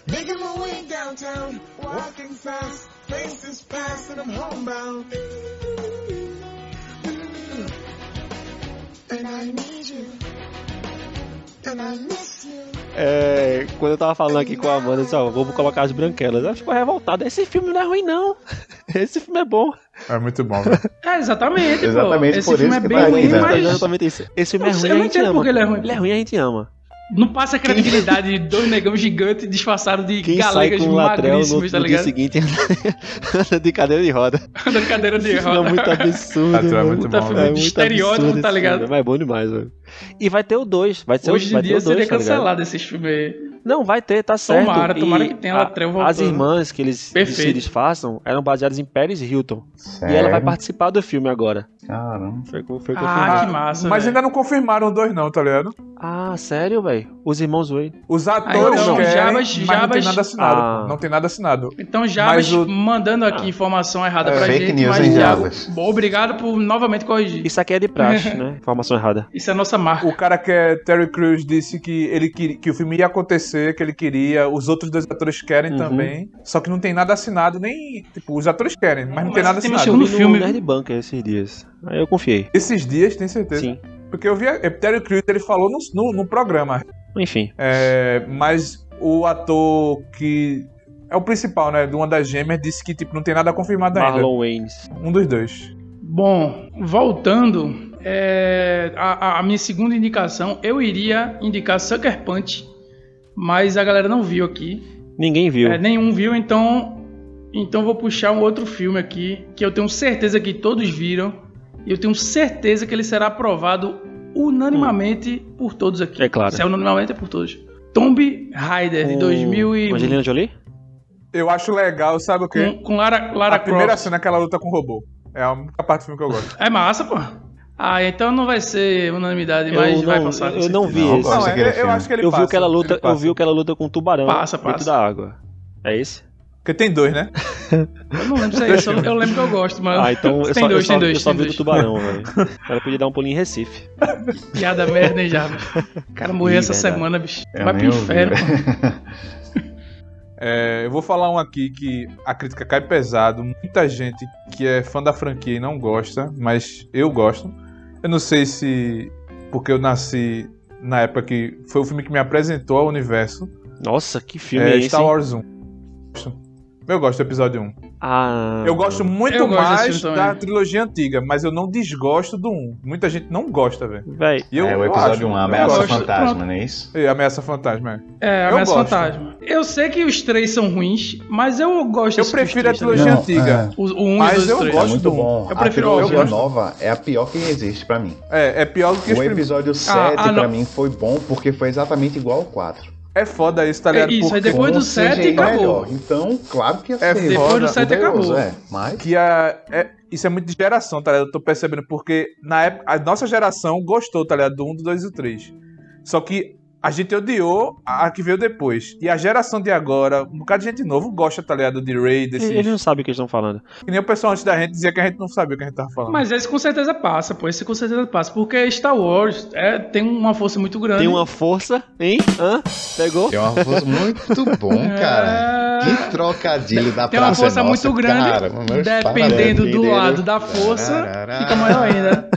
Making my way downtown, walking fast, faces fast, and I'm homebound. And I need you. And I miss you. É, quando eu tava falando aqui com a Amanda, eu disse, ó, vou colocar as branquelas. Ela ficou revoltada. Esse filme não é ruim, não. Esse filme é bom. É muito bom, velho. É, exatamente, Exatamente pô. Esse por filme isso é que bem tá ruim, aqui, né? mas Exatamente isso. Esse filme é Eu ruim, não a gente entendo ama. por que ele é ruim. Ele é ruim, a gente ama. Não passa a credibilidade de dois negão gigantes disfarçados de Quem sai galegas com o Latrell no, magríssimos, tá no dia ligado? seguinte anda de cadeira de roda. Andando cadeira de Esse filme é roda. muito absurdo. É mano. muito bom, filme velho. de muito estereótipo, absurdo tá ligado? filme, Mas é bom demais, velho. E vai ter o 2. Vai, ser, Hoje vai em ter dia o 2, seria tá cancelado esses filmes aí. Não, vai ter, tá certo. Tomara, tomara E que tenha a- Latrell voltando. As irmãs que eles Perfeito. se disfarçam eram baseadas em Paris Hilton. Sério? E ela vai participar do filme agora. Caramba. Foi, foi Ah, que massa, Mas velho. ainda não confirmaram os dois, não, tá ligado? Ah, sério, velho? Os irmãos Wayne. Os atores Ah, então, querem, Jabas- mas não tem Jabas- nada assinado. Ah. Não tem nada assinado. Então, Jabas o- mandando aqui informação errada É, pra fake gente, news, mas hein, Jabas? bom, obrigado por novamente corrigir. Isso aqui é de praxe, né? Informação errada. Isso é a nossa marca. O cara que é Terry Crews disse que ele queria, que o filme ia acontecer, que ele queria, os outros dois atores querem Uhum. também, só que não tem nada assinado, nem. Tipo, os atores querem, mas não Mas tem nada tem um assinado. segundo vi no filme- Nerd Bunker esses dias. Aí eu confiei. Esses dias, tem certeza. Sim. Porque eu vi. A, Terry Crews ele falou no, no, no programa, Enfim. é, mas o ator que. É o principal, né? De uma das gêmeas, disse que tipo, não tem nada confirmado ainda. Marlon Waynes. Um dos dois. Bom, voltando, é, a, a minha segunda indicação, eu iria indicar Sucker Punch, mas a galera não viu aqui. Ninguém viu. É, nenhum viu, então, então vou puxar um outro filme aqui que eu tenho certeza que todos viram e eu tenho certeza que ele será aprovado unanimamente por todos aqui. É claro. Se é unanimamente é por todos. Tomb Raider de Com 2000 e Angelina Jolie? Eu acho legal, sabe o quê? com, com Lara, Lara a primeira Croft. cena é aquela luta com o robô. É a única parte do filme que eu gosto. É massa, pô. Ah, então não vai ser unanimidade, mas eu vai não, passar. com eu não vi Não, esse. Não, eu filme. acho que ele eu passa. vi aquela luta, ele passa. eu vi aquela luta com o tubarão Passa, dentro passa. da água. É esse? Porque tem dois, né? Eu não lembro se é isso, eu, eu lembro que eu gosto, mas. Ah, então eu tem só, dois, eu só, tem dois, eu só tem vi dois. do tubarão, velho. O cara podia dar um pulinho em Recife. Piada merda, hein, Java? O cara morreu essa verdade. semana, bicho. Eu vai pro ouvi, inferno, pô. É, eu vou falar um aqui que a crítica cai pesado. Muita gente que é fã da franquia e não gosta, mas eu gosto. Eu não sei se porque eu nasci na época que foi o filme que me apresentou ao universo. Nossa, que filme É é esse? Star? Wars 1. Eu gosto do episódio 1. Ah, Eu gosto muito Eu mais da também. trilogia antiga, mas eu não desgosto do 1. Muita gente não gosta, velho. Eu- é o eu episódio acho. 1, a Eu Ameaça gosto. Fantasma, Pronto. não é isso? E Ameaça Fantasma, é. É, Eu Ameaça gosto. Fantasma. Eu sei que os três são ruins, mas eu gosto Eu prefiro a trilogia? Não, antiga. O, o um Mas e os eu três. É gosto muito do- bom. eu a prefiro- eu trilogia nova é a pior que existe pra mim. É, é pior do que O primeiros. episódio 7 ah, pra não. mim foi bom porque foi exatamente igual ao 4. É foda isso, tá É ligado? isso, aí Porque depois do 7 CGI acabou. melhor. Então, claro que ia É ser. Depois do 7 poderoso, acabou. É, mas que a, é- isso é muito de geração, tá ligado? Eu tô percebendo porque na época a nossa geração gostou, tá ligado? Do 1, do 2 e do 3. Só que a gente odiou a que veio depois. E a geração de agora, um bocado de gente novo gosta, tá ligado? De Ray, desses... eles não sabem o que eles estão falando. Que nem o pessoal antes da gente dizia que a gente não sabia o que a gente tava falando. Mas esse com certeza passa, pô. Esse com certeza passa. Porque Star Wars é, tem uma força muito grande. Tem uma força, hein? Hã? Pegou? tem uma força muito bom, cara. É... Que trocadilho da Tem uma praça força é nossa, muito grande, cara. Dependendo do lado da força, fica maior ainda.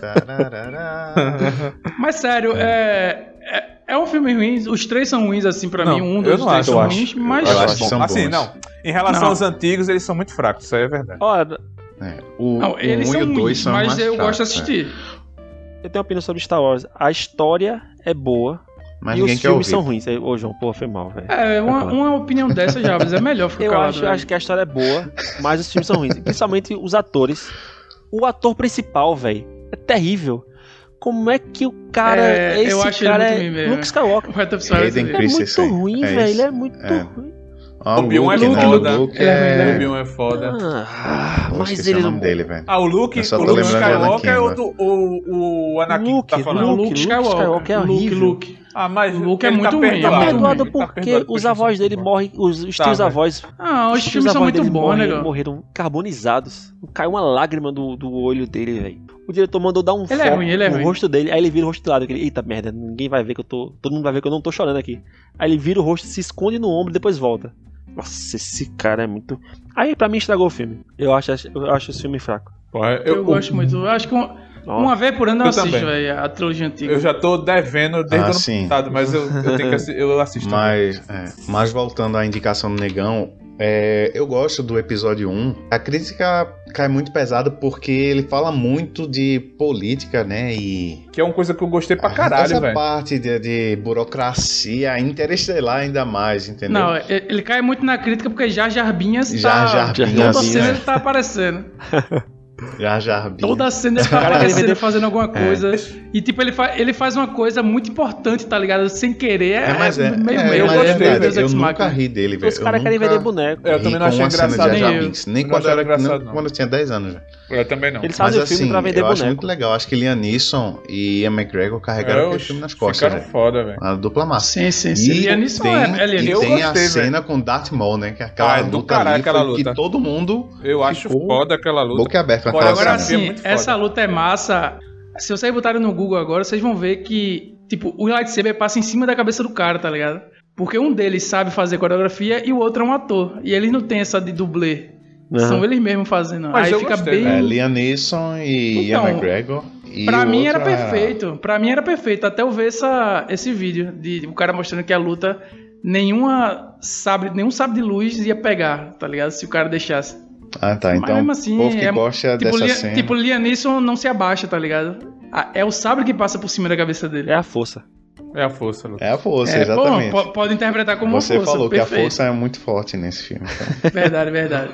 Mas sério, é, é, é um filme ruim. Os três são ruins, assim, pra Não, mim. Um, não três acho, são eu ruins, acho. mas. Eu acho que são assim, bons. não. Em relação Não. aos antigos, eles são muito fracos, isso aí é verdade. Olha, É, o, Não, o eles 1 são e o 2 ruins, são mas mais eu gosto de é. assistir. eu tenho uma opinião sobre Star Wars. A história é boa Mas e os filmes ouvir. são ruins. Ô, João, porra, foi mal, velho. É, uma, uma opinião dessa, Jabes, é melhor ficar Eu calado. acho, acho que a história é boa, mas os filmes são ruins. Principalmente os atores. O ator principal, velho, é terrível. Como é que o cara. É, esse eu acho ele cara muito é ruim. Luke Skywalker. É Ele é muito ruim, é velho. Ele é muito É. ruim. Ah, O Obi-Wan é Luke, né? foda. O Luke Ele é né? Obi-Wan é foda. Ah, mas esqueci ele o não. nome dele, velho. Ah, o Luke, o Luke Skywalker é o, Anakin, do, o, o Anakin Luke, que tá falando. Luke, Luke Luke Skywalker. Skywalker é Luke, horrível. Luke. Ah, mas O Luke é ele muito tá ruim, é perdoado. Ele tá porque perdoado os avós dele morrem, os, os Tá, tios avós. Ah, os tios filmes são muito bons, né? Morreram carbonizados. Caiu uma lágrima do, do olho dele, velho. O diretor mandou dar um Ele é foco ruim, ele é no ruim. rosto dele. Aí ele vira o rosto do lado. Ele, Eita merda, ninguém vai ver que eu tô. Todo mundo vai ver que eu não tô chorando aqui. Aí ele vira o rosto, se esconde no ombro e depois volta. Nossa, esse cara é muito. Aí pra mim estragou o filme. Eu acho, eu acho esse filme fraco. Porra, Eu, gosto muito. Eu acho que um- uma vez por ano eu, Eu assisto, velho, a trilogia antiga. Eu já tô devendo desde Ah, o ano passado, mas eu, eu tenho que assi- eu assisto. Mas, é, mas voltando à indicação do Negão, é, eu gosto do episódio 1. A crítica cai muito pesada porque ele fala muito de política, né? E. Que é uma coisa que eu gostei pra caralho, Essa velho. parte de, de burocracia interestelar ainda mais, entendeu? Não, ele cai muito na crítica porque Jar Jar Binhas Jar tá... Jar Binhas, Toda cena ele tá aparecendo. Jar Jar Binks. Toda cena ele cara quer aparecendo vender- fazendo alguma coisa. E tipo, ele, fa ele faz uma coisa muito importante, tá ligado? Sem querer. É, É, mas é, meio é, meio eu mas gostei, é Deus eu Ex nunca ri dele, velho. Os caras Eu querem vender boneco. Eu também não achei engraçado. Jar Jar Nem eu. Binks. Nem Eu não quando, achei era, engraçado, nem não. quando eu tinha 10 anos já. Eu também não. Eles Mas fazem o filme assim, pra vender eu acho boneco. muito legal. Acho que Liam Neeson e Ian McGregor carregaram É, aquele os- filme nas costas, Ficaram velho. foda, velho. A dupla massa. Sim, sim, sim. E Liam Neeson é- é e Eu tem a cena com Darth Maul, né? Que é aquela Ah, é do luta caralho ali aquela foi luta. que todo mundo Eu acho foda aquela luta. boca aberta Agora Fotografia é sim, muito foda. essa luta é massa. Se vocês botarem no Google agora, vocês vão ver que, tipo, o lightsaber passa em cima da cabeça do cara, tá ligado? Porque um deles sabe fazer coreografia e o outro é um ator. E eles não tem essa de dublê. Aham. São eles mesmos fazendo. Mas Aí eu fica gostei, bem. É, Liam Neeson e Então, Ian McGregor. E Pra mim era perfeito. Pra mim era perfeito. Até eu ver essa, esse vídeo de o cara mostrando que a luta nenhuma sabre, nenhum sabre de luz ia pegar, tá ligado? Se o cara deixasse. Ah, tá. Mas Então, mesmo assim, o povo que é- gosta tipo, dessa Lia, cena... tipo, Liam Neeson não se abaixa, tá ligado? É o sabre que passa por cima da cabeça dele. É a força. É a força, Lucas. É a força, É, exatamente. po- pode interpretar como Você força. falou que a perfeito. força é muito forte nesse filme. cara. Verdade, verdade.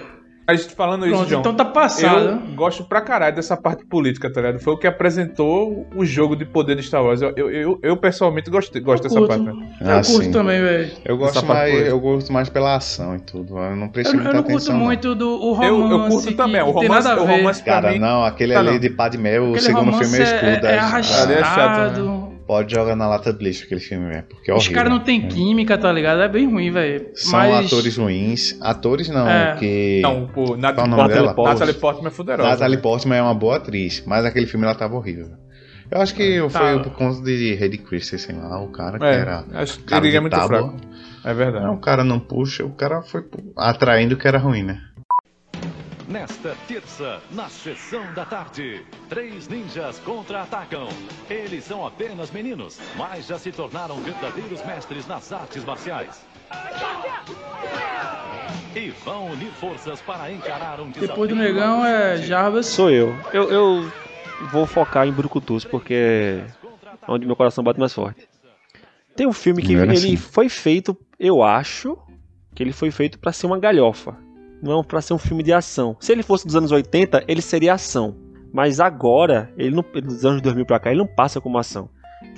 Mas falando isso, Pronto, John, então tá passado. eu gosto pra caralho dessa parte política, tá ligado? Foi o que apresentou o jogo de poder de Star Wars. Eu, eu, eu, eu, pessoalmente gosto Eu dessa curto. parte. né? Eu Ah, curto sim. também, velho. Eu gosto, mais, eu gosto mais pela ação e tudo. Eu não Eu, eu muita não curto atenção. não. muito do o romance. Eu, eu curto que também. O romance, o romance Cara, mim. não, aquele Tá, ali não. de Padmé, o Aquele segundo filme é é, escuro. é, é das- Ali é chato, arrastado. Pode jogar na lata de lixo aquele filme, velho. Porque é Os caras não tem química, tá ligado? É bem ruim, velho. São Mas... atores ruins. Atores não, É. que. Não, pô, Qual Natalie? Portman. Natalie Portman é fuderosa. Natalie né? Portman é uma boa atriz, mas aquele filme ela tava horrível. Eu acho que Tá. foi por conta de Hayden Christensen lá, o cara que É, era acho que cara ele de é muito tábua. fraco. É verdade. O cara não puxa, o cara foi atraindo o que era ruim, né? Nesta terça, na sessão da tarde, três ninjas contra-atacam. Eles são apenas meninos, mas já se tornaram verdadeiros mestres nas artes marciais. E vão unir forças para encarar um desafio. Depois do negão é Jarvis. Sou eu. Eu, eu vou focar em Brucutus, porque é onde meu coração bate mais forte. Tem um filme que ele assim. foi feito, eu acho, que ele foi feito pra ser uma galhofa. Não pra ser um filme de ação. Se ele fosse dos anos 80, ele seria ação. Mas agora, ele não, dos anos 2000 pra cá, ele não passa como ação.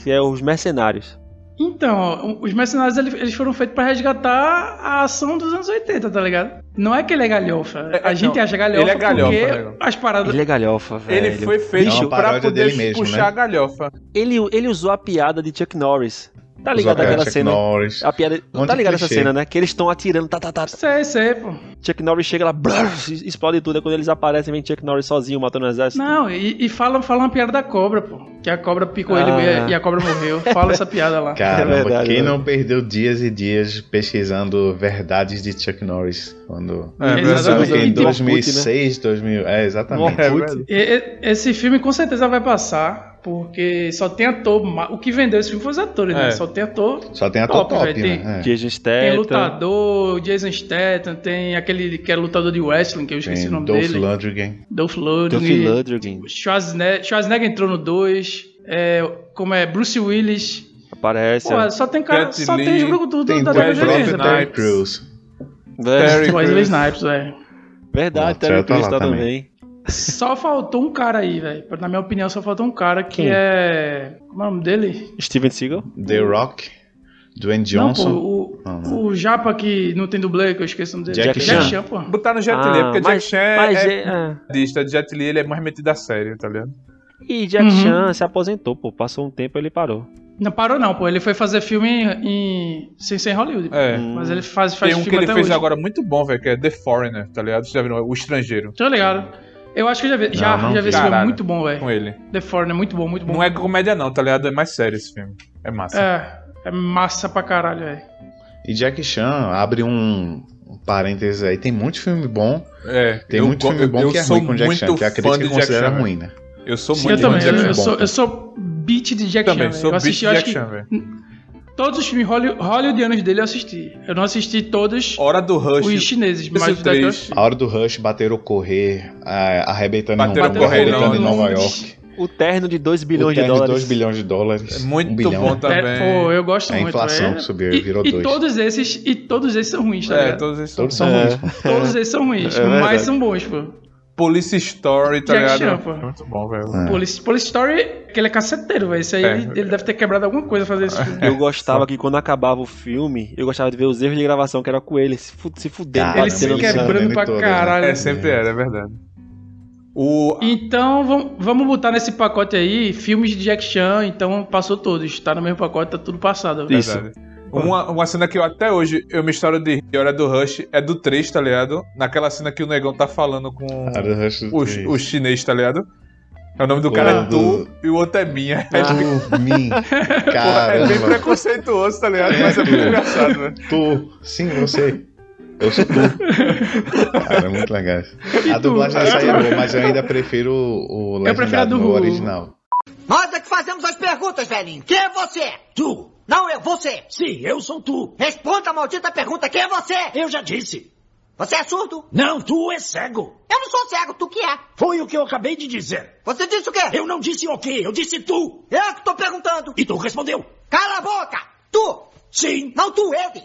Que é Os Mercenários. Então, ó, os mercenários eles foram feitos pra resgatar a ação dos anos 80, tá ligado? Não é que ele é galhofa. É, a gente não, acha galhofa, ele é galhofa, porque as paradas... Ele é galhofa, velho. Ele foi feito É pra poder dele mesmo, puxar né? a galhofa. Ele, ele usou a piada de Chuck Norris. Tá ligado aquela Chuck cena? Norris. A piada. Um tá ligado essa cena, né? Que eles estão atirando, tá, tá, tá. Sei, sei, pô. Chuck Norris chega lá, brrr, explode tudo. É quando eles aparecem, vem Chuck Norris sozinho matando o exército. Não, e, e fala, fala uma piada da cobra, pô. Que a cobra picou Ah. ele e a cobra morreu. Fala essa piada lá. Caramba, É verdade, quem né? não perdeu dias e dias pesquisando verdades de Chuck Norris? Quando. É, Exatamente. verdade. Em E tem 2006, 2000. É, exatamente. É Putz. verdade. E- e- esse filme com certeza vai passar, porque só tem ator. O que vendeu esse filme foi os atores, né? É. Só tem ator. Só tem ator Top, top, velho, tem- né? É. Jason Tem Statham. lutador, Jason Statham, tem aquele que era lutador de wrestling, que eu esqueci Tem o nome Dolph dele. Lundgren. Dolph Lundgren. Lundgren. Schwarzenegger, Schwarzenegger entrou no 2. É, como é? Bruce Willis. Aparece. Pô, só tem cara. Só tem jogo tudo Tem da WWE, né? Terry Crews. Velho, Terry Wesley Crews. Snipes, velho. Verdade, Ó, Terry tá Crews tá também. Só faltou um cara aí, velho. Na minha opinião, só faltou um cara que Quem? é. Como é o nome dele? Steven Seagal. The Rock. Dwayne Johnson. Não, pô, o, Não, não. o Japa que não tem dublê, que eu esqueci o nome dele. Jack Jack Chan. Chan, pô. Botar no Jet Li, Ah, porque mas- Jack Chan é, mas é é- piadista. Jet Li ele é mais metido a sério, tá ligado? E Jack Uhum. Chan se aposentou, pô. Passou um tempo ele parou. Não parou, não, pô. Ele foi fazer filme em. em sem ser em Hollywood. pô. É. Mas ele faz, faz Tem um que ele fez hoje. agora muito bom, velho, que é The Foreigner, tá ligado? Você já viu? O Estrangeiro. Tô ligado. Eu acho que eu já vi, já, não já vi. vi esse filme Caralho. muito bom, Com velho. ele. The Foreigner, muito bom, muito bom. Não é comédia não, tá ligado? É mais sério esse filme. É massa. É, é massa pra caralho, velho. E Jack Chan abre um, um parênteses aí. Tem muito filme bom. É, Tem eu muito filme bom eu que é ruim com Jack Chan, que a fã crítica de Jack considera Chan, ruim, né? Eu sou Sim, muito eu fã também. de Eu, Jack eu Chan. sou, eu sou beat de Jack Também, Chan, sou. Eu beat assisti, de eu acho Jack Chan, velho. Todos os filmes holly- hollywoodianos dele eu assisti. Eu não assisti todos Hora do Rush. os chineses, mas os eu três. assisti. A hora do Rush, bater ou correr, a- arrebentando, Bater em, ou correr, arrebentando em não, Nova não. York. O terno de 2 bilhões o de terno dólares. 2 bilhões de dólares. É muito um bilhão. bom também. É, pô, eu gosto É a muito. inflação é. que subiu, e, virou e dois. todos esses E todos esses são ruins, tá É, ligado? todos esses Todos são. É. ruins. Todos esses são ruins, É mas são bons, pô. Police Story, tá Jack ligado? Chan, pô. É muito bom, velho. É. Police, Police Story, que ele é caceteiro, velho. Esse aí É. ele, deve ter quebrado alguma coisa fazer esse filme. Eu gostava que quando acabava o filme, eu gostava de ver os erros de gravação, que era com ele, se, se fudendo. Caramba, Ele se quebrando pra todas, né? caralho. É, sempre era, é verdade. O... Então, vamos, vamos botar nesse pacote aí filmes de Jack Chan, então passou todos. Tá no mesmo pacote, tá tudo passado. Isso. Verdade. Uma, uma cena que eu até hoje eu me estouro de rir, Hora do Rush, é do 3, tá ligado? Naquela cena que o negão tá falando com o, o chinês, tá ligado? É o nome do O cara é do- Tu e o outro é Minha. É, Tu, mim. é bem preconceituoso, tá ligado? Mas é muito engraçado, velho. Tu. Sim, você. Eu sou tu. Cara, é muito legal. A dublagem dessa aí é boa, mas eu ainda prefiro o Eu prefiro a legendado do original. Nós é que fazemos as perguntas, velhinho. Quem é você? Tu. Não, eu, você. Sim, eu sou tu. Responda a maldita pergunta. Quem é você? Eu já disse. Você é surdo? Não, tu é cego. Eu não sou cego, tu que é. Foi o que eu acabei de dizer. Você disse o quê? Eu não disse o quê, eu disse tu. Eu que tô perguntando. E tu respondeu. Cala a boca! Tu! Sim. Não tu, ele!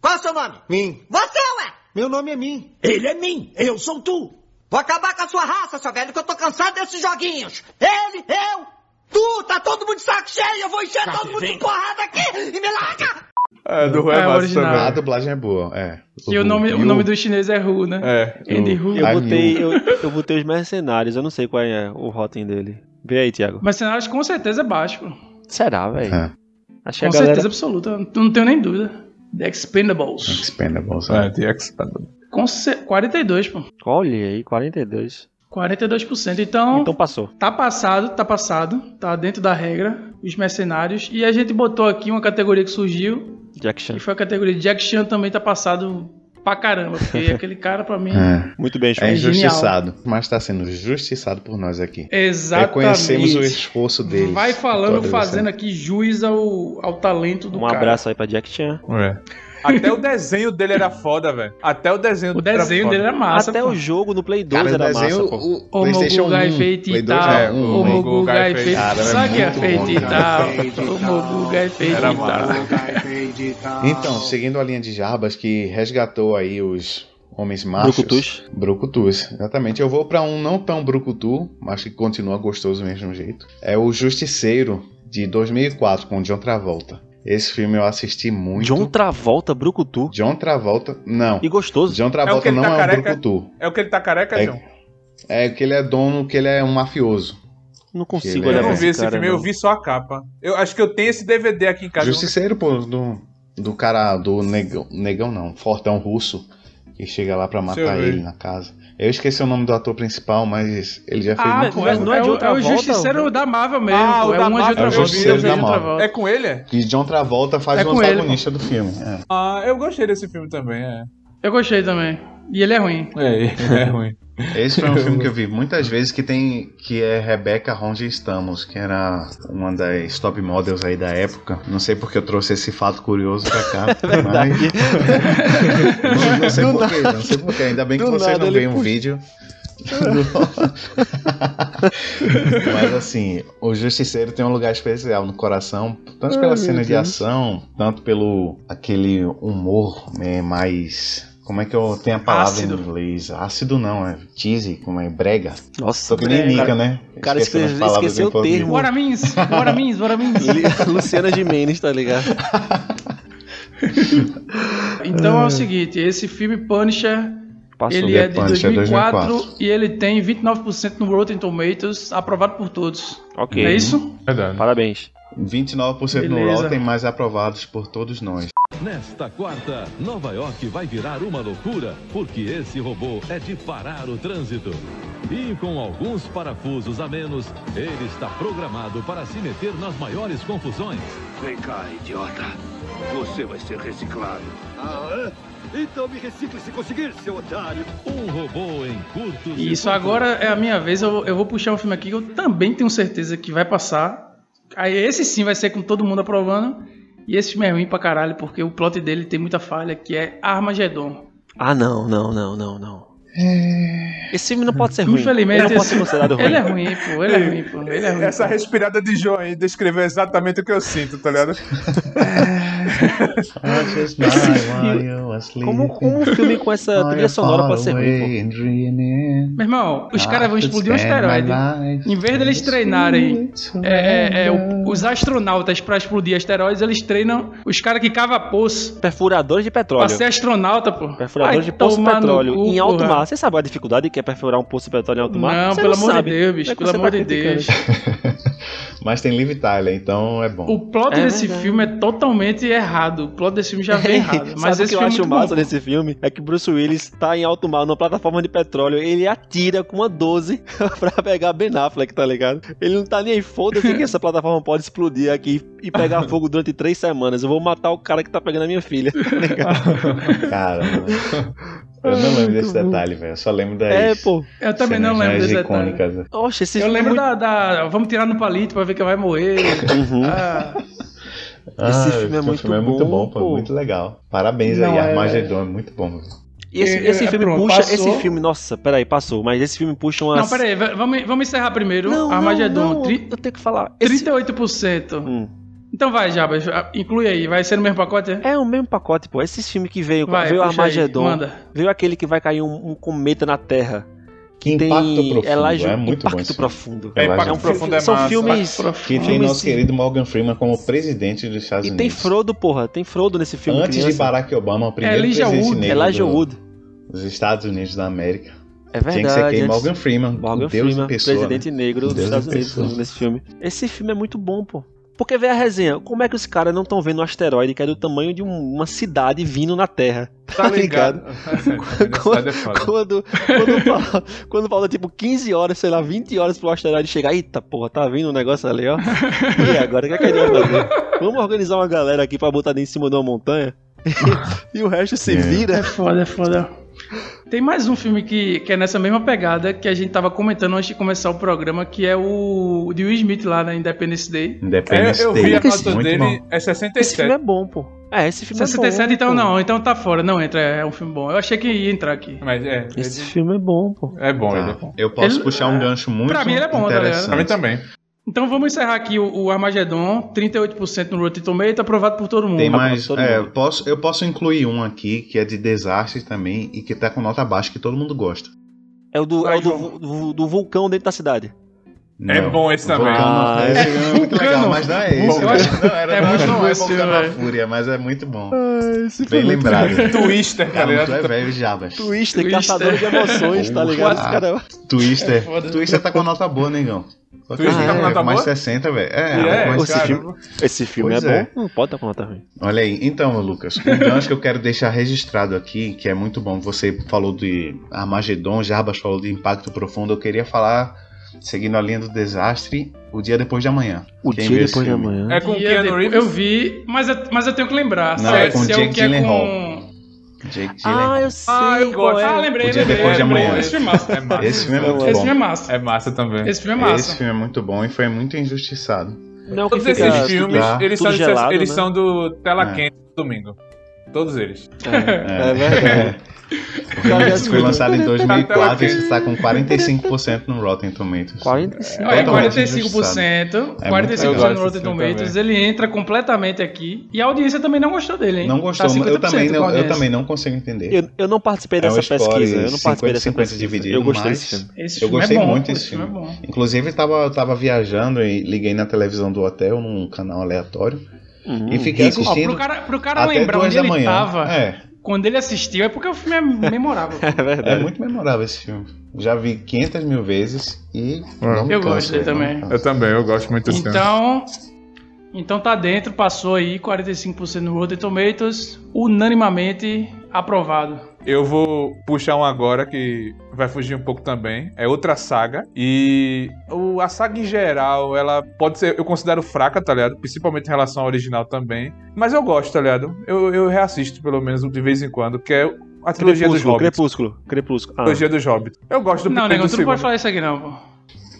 Qual é o seu nome? Mim. Você, ué! Meu nome é Mim. Ele é mim, eu sou tu. Vou acabar com a sua raça, seu velho, que eu tô cansado desses joguinhos. Ele, eu, tu, tá todo mundo de saco cheio, eu vou encher Tá, todo mundo de vem. porrada aqui e me larga! É, do Rui é É, massa original. A também. dublagem é boa, é. E o nome, o nome do chinês é Hu, né? É. Andy Hu. Eu botei, eu, eu botei os mercenários, eu não sei qual é o rotem dele. Vê aí, Thiago. Mas cenários com certeza é baixo, pô. Será, velho? É. Acho que a Com galera... certeza absoluta. Não tenho nem dúvida. The Expendables. Expendables. É, É. The Expandable. Com ce- 42, pô. Olha aí, 42. 42%. Então, Então passou. tá passado, tá passado. Tá dentro da regra. Os mercenários. E a gente botou aqui uma categoria que surgiu. Jack Chan. E foi a categoria de Jack Chan também tá passado pra caramba, porque aquele cara pra mim. É. Muito bem, É João. injustiçado, mas está sendo justiçado por nós aqui. Exatamente. Reconhecemos o esforço deles. Vai falando, fazendo aqui juiz ao, ao talento do Um cara. abraço aí pra Jack Chan. É. Até o desenho dele era foda, velho. Até o desenho O desenho dele era massa. Até pô. o jogo no Play 2 Cara, o era desenho, massa, pô. o O PlayStation 1, Mogugai feito Play e 2 tal. é O um, né? Mogugai feito. Sabe que é feito bom, e tal. O Mogugai feito Era e tal. Então, seguindo a linha de Jarbas que resgatou aí os homens machos. Brucutus. Brucutus, exatamente. Eu vou pra um não tão brucutu, mas que continua gostoso do mesmo jeito. É o Justiceiro, de 2004, com John Travolta. Esse filme eu assisti muito. John Travolta, Brucutu. John Travolta, não. E gostoso. John É Travolta ele não tá é um careca? brucutu. É o que ele tá careca, É- João? É que ele é dono, que ele é um mafioso. Não consigo Ele olhar Eu é- pra não vi esse cara, filme, não. eu vi só a capa. Eu acho que eu tenho esse DVD aqui em casa. Justiceiro, pô, do, do cara, do negão, negão não, fortão russo, que chega lá pra eu matar ele na casa. Eu esqueci o nome do ator principal, mas ele já fez Ah, muito mas é, não é é, de o- outra é o volta, Justiceiro da Marvel mesmo. Ah, o é da uma de Marvel, outra é o volta. Justiceiro é da Marvel. É com ele? Que John Travolta faz É o com ele, antagonista do filme. é. Ah, eu gostei desse filme também, é. Eu gostei também. E ele é ruim. É, é ruim. Esse foi um filme que eu vi muitas vezes que tem que é Rebecca Onde Estamos, que era uma das top models aí da época. Não sei porque eu trouxe esse fato curioso pra cá, mas não, não sei porquê, não sei porquê. Ainda bem que Do você nada não ele vê um puxa. vídeo. Mas assim, o Justiceiro tem um lugar especial no coração, tanto pela cena de ação, tanto pelo aquele humor né, mais. Como é que eu tenho a palavra Ácido. em inglês? Ácido não, é cheesy, como é brega. Nossa, Só que nem brega. Nica, né? O cara esqueceu- esqueceu o termo. Bora Mins, bora Mins, bora Mins. Luciana Gimenez, tá ligado? Então é o seguinte, esse filme Punisher, Passou. ele é de Punisher 2004, 2004. e ele tem 29% no Rotten Tomatoes, aprovado por todos. Ok. É isso? Verdade. Parabéns. 29% no Beleza. Rotten, mais aprovados por todos nós. Nesta quarta, Nova York vai virar uma loucura, porque esse robô é de parar o trânsito. E com alguns parafusos a menos, ele está programado para se meter nas maiores confusões. Vem cá, idiota. Você vai ser reciclado. Ah, é? Então me recicle se conseguir, seu otário. Um robô em curtos E isso agora é a minha vez, eu, eu vou puxar um filme aqui que eu também tenho certeza que vai passar. Aí esse sim vai ser com todo mundo aprovando. E esse filme é ruim pra caralho, porque o plot dele tem muita falha, que é Armagedon. Ah, não, não, não, não, não. Esse filme não pode ser ruim. Infelizmente, Ele não pode ser considerado ruim. ele é ruim, pô, ele é ruim, pô. Ele é ruim. Essa pô. respirada de João aí descreveu exatamente o que eu sinto, tá ligado? Como, como um filme com essa trilha sonora pode ser ruim, pô? Meu irmão, os caras vão explodir um asteroide. Em vez deles treinarem é, é, é, os astronautas pra explodir asteroides, eles treinam os caras que cavam poço Perfuradores de petróleo. pra ser astronauta, pô. Perfuradores de poço de petróleo cu, em alto porra. mar. Você sabe a dificuldade que é perfurar um poço de petróleo em alto mar? Não, Você pelo amor sabe. de Deus, bicho, É pelo amor tá de. Deus. Mas tem Liv Tyler, então é bom. O plot É desse verdade. filme é totalmente errado. O plot desse filme já vem errado. Mas Sabe o esse que eu filme é acho massa bom. nesse filme? É que Bruce Willis tá em alto mar, numa plataforma de petróleo, ele atira com uma 12 pra pegar Ben Affleck, tá ligado? Ele não tá nem aí, foda-se que essa plataforma pode explodir aqui e pegar fogo durante três semanas. Eu vou matar o cara que tá pegando a minha filha, tá ligado? Cara. Eu não lembro desse detalhe, velho. Eu só lembro das É, pô. Eu também não lembro desse detalhe. icônicas. Oxe, esse Eu lembro é muito... da, da- Vamos tirar no palito pra ver quem vai morrer. Uhum. Ah, Esse filme é muito filme é muito bom, bom, pô, muito legal. Parabéns Não, aí, é- Armagedon, é muito bom. E esse, É, esse é, filme pronto, puxa. passou. Esse filme, nossa, peraí, passou. Mas esse filme puxa umas. Não, peraí, vamos, vamos encerrar primeiro. Não, Armagedon. não, não, tri- eu tenho que falar. Esse... 38%. Hum. Então vai, Jabas, inclui aí. Vai ser no mesmo pacote? é? É o mesmo pacote, pô. Esse filme que veio, Vai, veio aí, Armagedon, manda. veio aquele que vai cair um, um cometa na Terra. Que Tem impacto profundo, Elijah- é muito impacto bom profundo. É, Impacto É um Profundo é são massa. filmes Que tem filmes- nosso querido Morgan Freeman como presidente dos Estados E Unidos. tem Frodo, porra. Tem Frodo nesse filme. Antes de criança. Barack Obama, o primeiro Elijah presidente Wood. negro Elijah do- Wood. dos Estados Unidos da América. É verdade. Tinha que ser quem? Morgan Freeman, Morgan o Deus Freeman, em pessoa. presidente né? negro dos Deus Estados em Unidos pessoa. nesse filme. Esse filme é muito bom, pô. Porque vê a resenha, como é que os caras não estão vendo um asteroide que é do tamanho de um- uma cidade vindo na Terra? Tá ligado? Quando... é foda. Quando, quando, fala, quando falta tipo 15 horas, sei lá, 20 horas pro asteroide chegar, eita porra, tá vindo um negócio ali, ó. E agora, o que, é que a gente vai fazer? Vamos organizar uma galera aqui pra botar em cima de uma montanha. e o resto se É. vira. É foda, é foda. Tem mais um filme que, que é nessa mesma pegada que a gente tava comentando antes de começar o programa, que é o de Will Smith lá na Independence Day. É, Independence eu Day. vi a Muito nota dele, bom. é Esse 67. filme é bom, pô. É, esse filme 67, é bom. então pô. não, então tá fora, não entra, é um filme bom. Eu achei que ia entrar aqui. Mas é, Esse ele- filme é bom, pô. é bom, ele é Tá. bom. Eu posso Ele- puxar um gancho muito Pra mim ele é bom, tá ligado? interessante. Pra mim também. Então vamos encerrar aqui o, o Armagedon, 38% no Rotten Tomatoes, aprovado por todo mundo. Tem mais. todo é, mundo. eu, posso, eu posso incluir um aqui que é de desastre também e que tá com nota baixa que todo mundo gosta. É o do, é Vai, o do, do, do vulcão dentro da cidade. É bom esse também. Ah, esse filme é muito legal, mas não é esse. Eu acho- Não, era, é não, muito não bom é esse à velho. Fúria, mas é muito bom. esse Bem lembrado. Twister, Cara, tu é ligado? velho Jabas. Twister, Twister. caçador de emoções, tá ligado? Cara... Twister. É. Twister tá com nota boa, negão. Que Twister é, com nota mais boa? 60, velho. É, é, esse cara, filme- Esse filme Pois é, é. bom. Não pode estar com nota ruim. Olha aí, então, Lucas, um gancho que eu quero deixar registrado aqui, que é muito bom. Você falou de Armagedon, Jarbas falou de Impacto Profundo. Eu queria falar, seguindo a linha do desastre, o dia depois de amanhã. O Quem dia depois de amanhã. É com eu, Keanu Reeves. eu vi, mas eu, mas eu tenho que lembrar. Não, se é com se Jake o que é Gyllenhaal. com... Jake Gyllenhaal. Ah, eu sei. Ah, eu gosto. Ah, lembrei, O dia lembrei. depois de amanhã. Esse filme é massa. É massa. Esse filme é muito Esse bom. filme é massa. É massa também. Esse filme é massa. Esse filme é muito bom e foi muito injustiçado. Não, Todos fica esses filmes, eles, são, gelado, eles né? são do Tela É. Quente do domingo. Todos eles. É, é verdade. O filme Cara, foi lançado em 2004 Tela e está com 45% no Rotten Tomatoes. 45. Olha, Totalmente 45%, É 45% muito no Rotten Tomatoes, ele entra completamente aqui. E a audiência também não gostou dele, hein? Não gostou, Tá eu 50% também, não, eu também não consigo entender. Eu, eu não participei É dessa pesquisa. Eu não participei dessa 50-50 pesquisa. dividido, eu gostei desse filme. Esse Eu filme gostei é bom, muito desse esse filme. filme. é bom. Inclusive, tava, tava viajando e liguei na televisão do hotel, num canal aleatório, Uhum. e fiquei Rico. Ó, assistindo pro cara, pro cara até lembrar duas onde da ele manhã. tava É, quando ele assistiu, é porque o filme é memorável. É é verdade. muito memorável esse filme. Já vi 500 mil vezes e É. Eu canso, gosto dele também. canso. Eu também, eu gosto muito desse filme. Então, então tá dentro, passou aí 45% no Rotten Tomatoes, unanimamente aprovado. Eu vou puxar um agora que vai fugir um pouco também. É outra saga. E o, a saga em geral, ela pode ser. Eu considero fraca, tá ligado? Principalmente em relação ao original também. Mas eu gosto, tá ligado? Eu, eu reassisto, pelo menos, de vez em quando. Que é a trilogia dos Crepúsculo, Hobbits. Crepúsculo, Crepúsculo. Ah, Trilogia dos Hobbits. Eu gosto do Não, primeiro e nego, tu não pode falar isso aqui não, pô.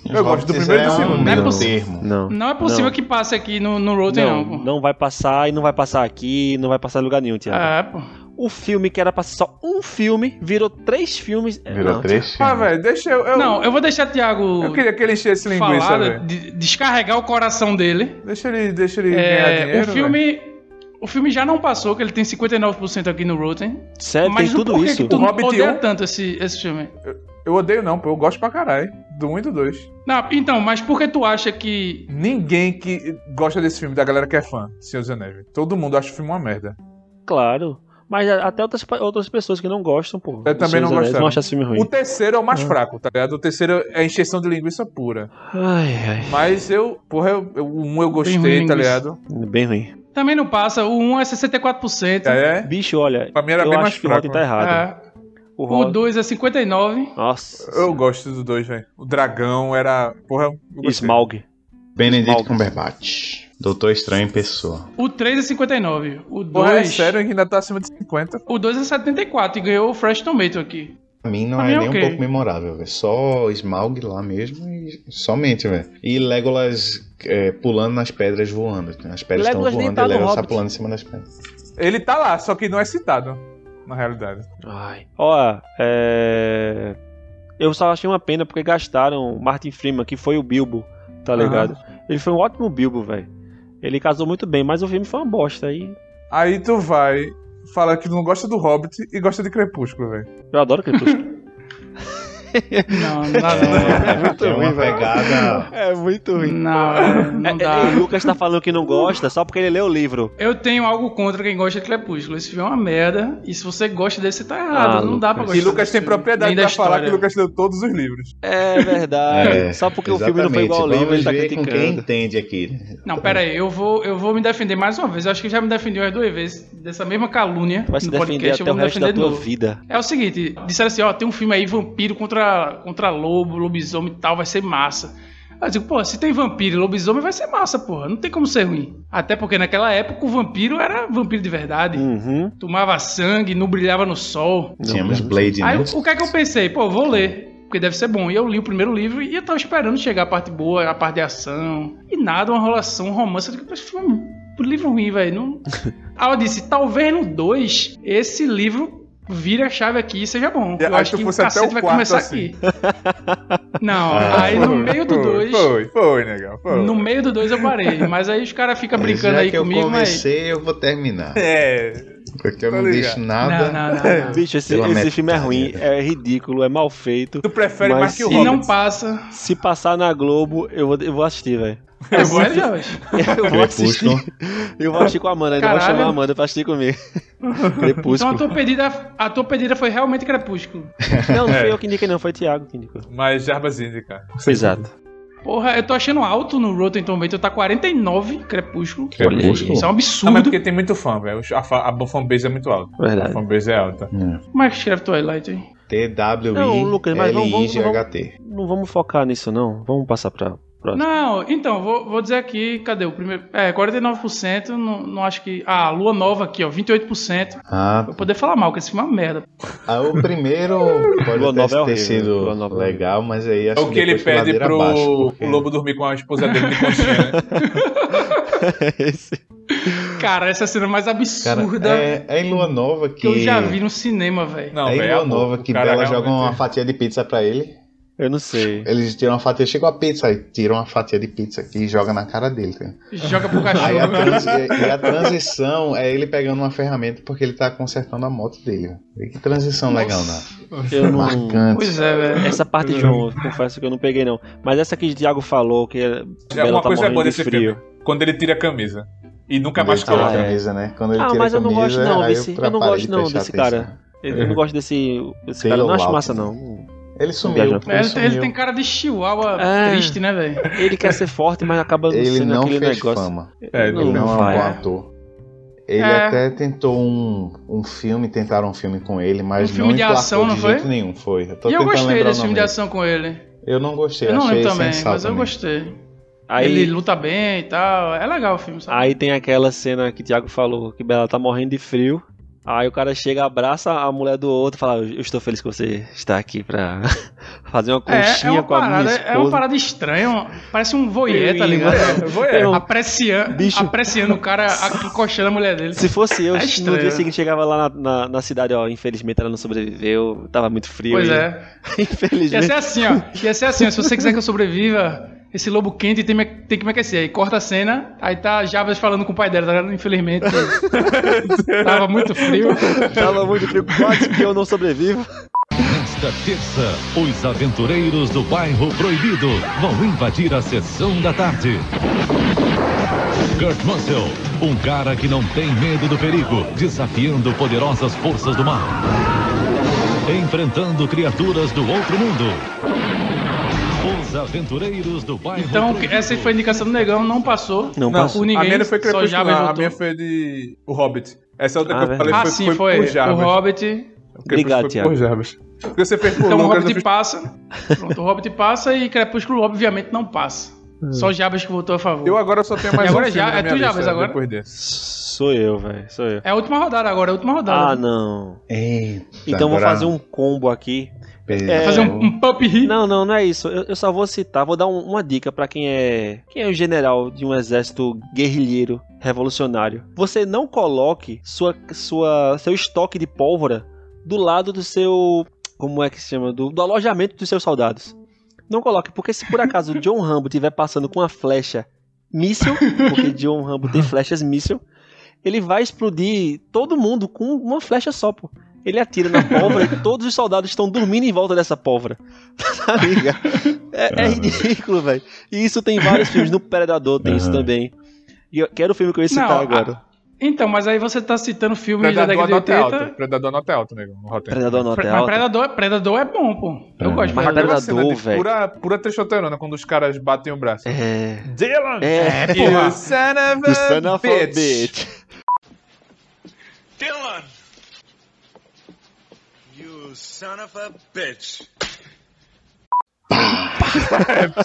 Eu gosto do primeiro e do é segundo. Não é possível. não. Não é possível Não. que passe aqui no, no Rotten, não, Não, pô. não vai passar e não vai passar aqui, não vai passar em lugar nenhum, Thiago. É, pô. O filme que era pra ser só um filme, virou três filmes. É, Virou não, três Ah, filmes. velho, deixa eu. eu Não, eu vou deixar o Thiago eu queria que ele enchesse linguiça, falar, de- descarregar o coração dele. Deixa ele, deixa ele É, ganhar dinheiro. o filme. O filme já não passou, que ele tem 59% aqui no Rotten. Sério, mas tem tudo isso. que tu O Hobbit odeia um? tanto esse, esse filme? velho. Eu odeio, não, pô. Eu gosto pra caralho. Do 1 e do 2. Não, então, mas por que tu acha que. Ninguém que gosta desse filme, da galera que é fã, Senhor dos Anéis. Todo mundo acha o filme uma merda. Claro. Mas até outras, outras pessoas que não gostam, pô. Eu também não gosto, Não não. acham esse filme ruim. O terceiro é o Ah. mais fraco, tá ligado? O terceiro é encheção de linguiça pura. Ai, ai. Mas eu, porra, eu, eu- o 1 eu gostei, ruim tá ligado? Bem ruim. Também não passa. O 1 é 64%. É, Bicho, olha. Pra mim era eu bem acho mais que o fraco, Rotten tá né? errado. É. O O Rotten. 2 é 59%. Nossa. eu gosto do 2, velho. O dragão era. Porra. Smaug. Benedict. Cumberbatch. Doutor Estranho em pessoa. O 3 é 59%. O Porra, é 2. sério que ainda tá acima de 50. O 2 é 74% e ganhou o Fresh Tomato aqui. Pra mim não Pra é mim é nem ok. um pouco memorável, velho. Só Smaug lá mesmo e somente, velho. E Legolas é, pulando nas pedras voando. As pedras estão Legolas nem voando tá e no Legolas tá pulando em cima das pedras. Ele tá lá, só que não é citado. Na realidade. Ai. Ó, é. Eu só achei uma pena porque gastaram Martin Freeman, que foi o Bilbo, tá ligado? Ele foi um ótimo Bilbo, velho. Ele casou muito bem, mas o filme foi uma bosta. Aí Aí tu vai falar que não gosta do Hobbit e gosta de Crepúsculo, velho. eu adoro Crepúsculo. Não, não dá não. É, é uma pegada. é muito Não, é, não É, dá. o Lucas tá falando que não gosta só porque ele leu o livro. Eu tenho algo contra quem gosta de Crepúsculo. Esse filme é uma merda. E se você gosta desse, tá errado. Ah, não dá pra Lucas. gostar. E Lucas desse tem propriedade da pra falar que Lucas leu todos os livros. É verdade. É, só porque o filme não foi igual ao exatamente. livro, ele tá ver com quem criticando. entende aqui. Não, pera aí. Eu vou, eu vou me defender mais uma vez. Eu acho que já me defendi umas duas vezes dessa mesma calúnia Vai se no defender podcast. até eu o vou me resto da defender de tua novo. vida. É o seguinte, disseram assim, ó, tem um filme aí, vampiro contra, contra lobo, lobisomem e tal, vai ser massa. Aí eu digo, pô, se tem vampiro e lobisomem vai ser massa, porra. Não tem como ser ruim. Até porque naquela época o vampiro era vampiro de verdade. Uhum. Tomava sangue, não brilhava no sol. Tínhamos Blade, Aí né? o que é que eu pensei? Pô, vou ler. Porque deve ser bom. E eu li o primeiro livro e eu tava esperando chegar a parte boa, a parte de ação. E nada, uma rolação, um romance. Eu digo, esse filme livro ruim, velho. Não... Aí eu disse, talvez no 2, esse livro vire a chave aqui e seja bom. Eu Acho acho que que o cacete o vai começar assim. aqui. Não, Ah, aí no meio do foi, 2... Foi, foi, negão. Foi. No meio do 2 eu parei. Mas aí os caras ficam brincando Já aí que eu comigo, mas... comecei, eu vou terminar. É. Porque eu Tô não ligado. deixo nada. Não, não, não, não. Bicho, esse, esse filme é ruim, é ridículo, é mal feito. Tu prefere Mas mais que o se Se Hobbit? não passa... Se passar na Globo, eu vou, eu vou assistir, velho. É já, velho? Eu vou assistir. Crepúsculo. Eu vou assistir com a Amanda, ainda vou chamar a Amanda pra assistir comigo. Então a Crepúsculo. tua pedida, a tua pedida foi realmente Crepúsculo. Não, não É. foi eu que indiquei, não, foi o Thiago que indicou. Mas Jarbas indica. Exato. Porra, eu tô achando alto no Rotten Tomatoes, tá 49 Crepúsculo. Crepúsculo. Isso é um Não, mas absurdo. porque tem muito fã, velho. A, fa- a fanbase é muito alta. A Verdade. fanbase é alta. Como é que escreve Twilight aí? Não, Lucas, mas vamos, vamos, T-W-I-L-I-G-H-T. Não vamos focar nisso, não. Vamos passar pra próxima. Não, então, vou, vou dizer aqui, cadê o primeiro? É, 49%, não, não acho que... Ah, Lua Nova aqui, ó, 28%. Ah, Vou poder falar mal, que esse filme é uma merda. ah, o primeiro pode Lua até Nova é ter horrível, sido Lua Nova é legal, mas aí É acho o que ele pede pro abaixo, porque- o lobo dormir com a esposa dele de conchinha, né? Esse. Cara, essa é a cena mais Cara, absurda é, é em Lua Nova que. que eu já vi no cinema, velho. Não, é em velho. Lua. Nova O que cara ela joga realmente- uma fatia de pizza pra ele. Eu não sei. Eles tiram uma fatia, chega a pizza, aí tiram uma fatia de pizza aqui e joga na cara dele. Tá? Joga pro Aí a, cachorro. transi- e a transição é ele pegando uma ferramenta porque ele tá consertando a moto dele. Que transição legal, né? Eu não. Marcante. Pois é, velho. Essa parte, João, eu confesso que eu não peguei, não. Mas essa que o Thiago falou, que é- Bela uma tá coisa é boa de desse frio. filme. Quando ele tira a camisa. E nunca Quando mais ele tira a coloca. é. camisa, né? Quando ele Ah, tira mas a eu não camisa, gosto, não, desse- eu não gosto, não, desse atenção. cara. Eu não gosto desse. Esse Taylor cara, eu não acho massa, não. Ele sumiu. Ele, Ele, sumiu. ele tem cara de chihuahua É. triste, né, velho? Ele quer ser forte, mas acaba Ele sendo não aquele fez negócio. fama. É, Ele não, é um bom ator. Ele É. até tentou um, um filme, tentaram um filme com ele, mas Um filme não de ação, não de foi? jeito nenhum. Foi. Eu tô E eu gostei desse filme de ação com ele. Eu não gostei, Eu não achei lembro também, sensato mas eu também. gostei. Aí, Ele luta bem e tal. É legal o filme, sabe? aí tem aquela cena que o Thiago falou, que Bela tá morrendo de frio. Aí o cara chega, abraça a mulher do outro e fala: Eu estou feliz que você está aqui pra fazer uma É, é conchinha uma com a minha esposa. é uma parada estranha, um- parece um voyeur, tá ligado? É. Eu- Apreciando, Bicho. apreciando o cara a- encoxando a mulher dele. Se fosse eu, É no dia né? seguinte chegava lá na, na, na cidade, ó, infelizmente ela não sobreviveu, tava muito frio. Pois e- é. Ia infelizmente. ser assim, ó. Ia ser assim, ó. Se você quiser que eu sobreviva, esse lobo quente tem, tem que me aquecer. Aí corta a cena, aí tá Javas falando com o pai dela, tá ligado? Infelizmente. tava muito frio. Tava muito frio, quase que eu não sobrevivo. Nesta terça, os aventureiros do bairro Proibido vão invadir a sessão da tarde. Kurt Russell, um cara que não tem medo do perigo, desafiando poderosas forças do mal. Enfrentando criaturas do outro mundo. Os aventureiros do bairro Então, essa foi a indicação do negão, não passou. Não, Não, passou. Ninguém, a minha não foi Crepúsculo, Jabas não. A minha foi de O Hobbit. Essa outra Ah, que eu falei verdade. Ah, foi, sim, foi, foi. por O. Hobbit. Obrigado, foi Jarbas. Porque você fez por Então o Hobbit fiz... passa. Pronto, o Hobbit passa e Crepúsculo, obviamente, não passa. Só Jabas que votou a favor. Eu agora só tenho mais E agora um já- é tu, Jarbas, agora? depois desse. Sou eu, velho, sou eu. É a última rodada agora, é a última rodada. Ah, não. Eita, Então vou agora fazer um combo aqui. É, Fazer um, um pump hit. Não, não, não é isso. Eu, eu só vou citar, vou dar um- uma dica pra quem é quem é o general de um exército guerrilheiro revolucionário. Você não coloque sua, sua seu estoque de pólvora do lado do seu como é que se chama do, do alojamento dos seus soldados. Não coloque, porque se por acaso o John Rambo estiver passando com uma flecha míssil, porque John Rambo tem flechas míssil, ele vai explodir todo mundo com uma flecha só, pô. Ele atira na pólvora e todos os soldados estão dormindo em volta dessa pólvora. Tá ligado? É, é ridículo, velho. E isso tem vários filmes. No Predador tem isso Aham. também. E eu quero o filme que eu ia citar Não, agora. Então, mas aí você tá citando filmes da Predador década de nota é 80. alta. Predador nota é alta, nego. Rotten. Predador nota é mas. Predador, Predador é bom, pô. Eu É. gosto de Mas Predador. Predador, de velho. Pura, pura trechoterona, quando os caras batem o braço. É. Dylan! É, You porra. son of The a son of a bitch. bitch. Dylan! You son of a bitch.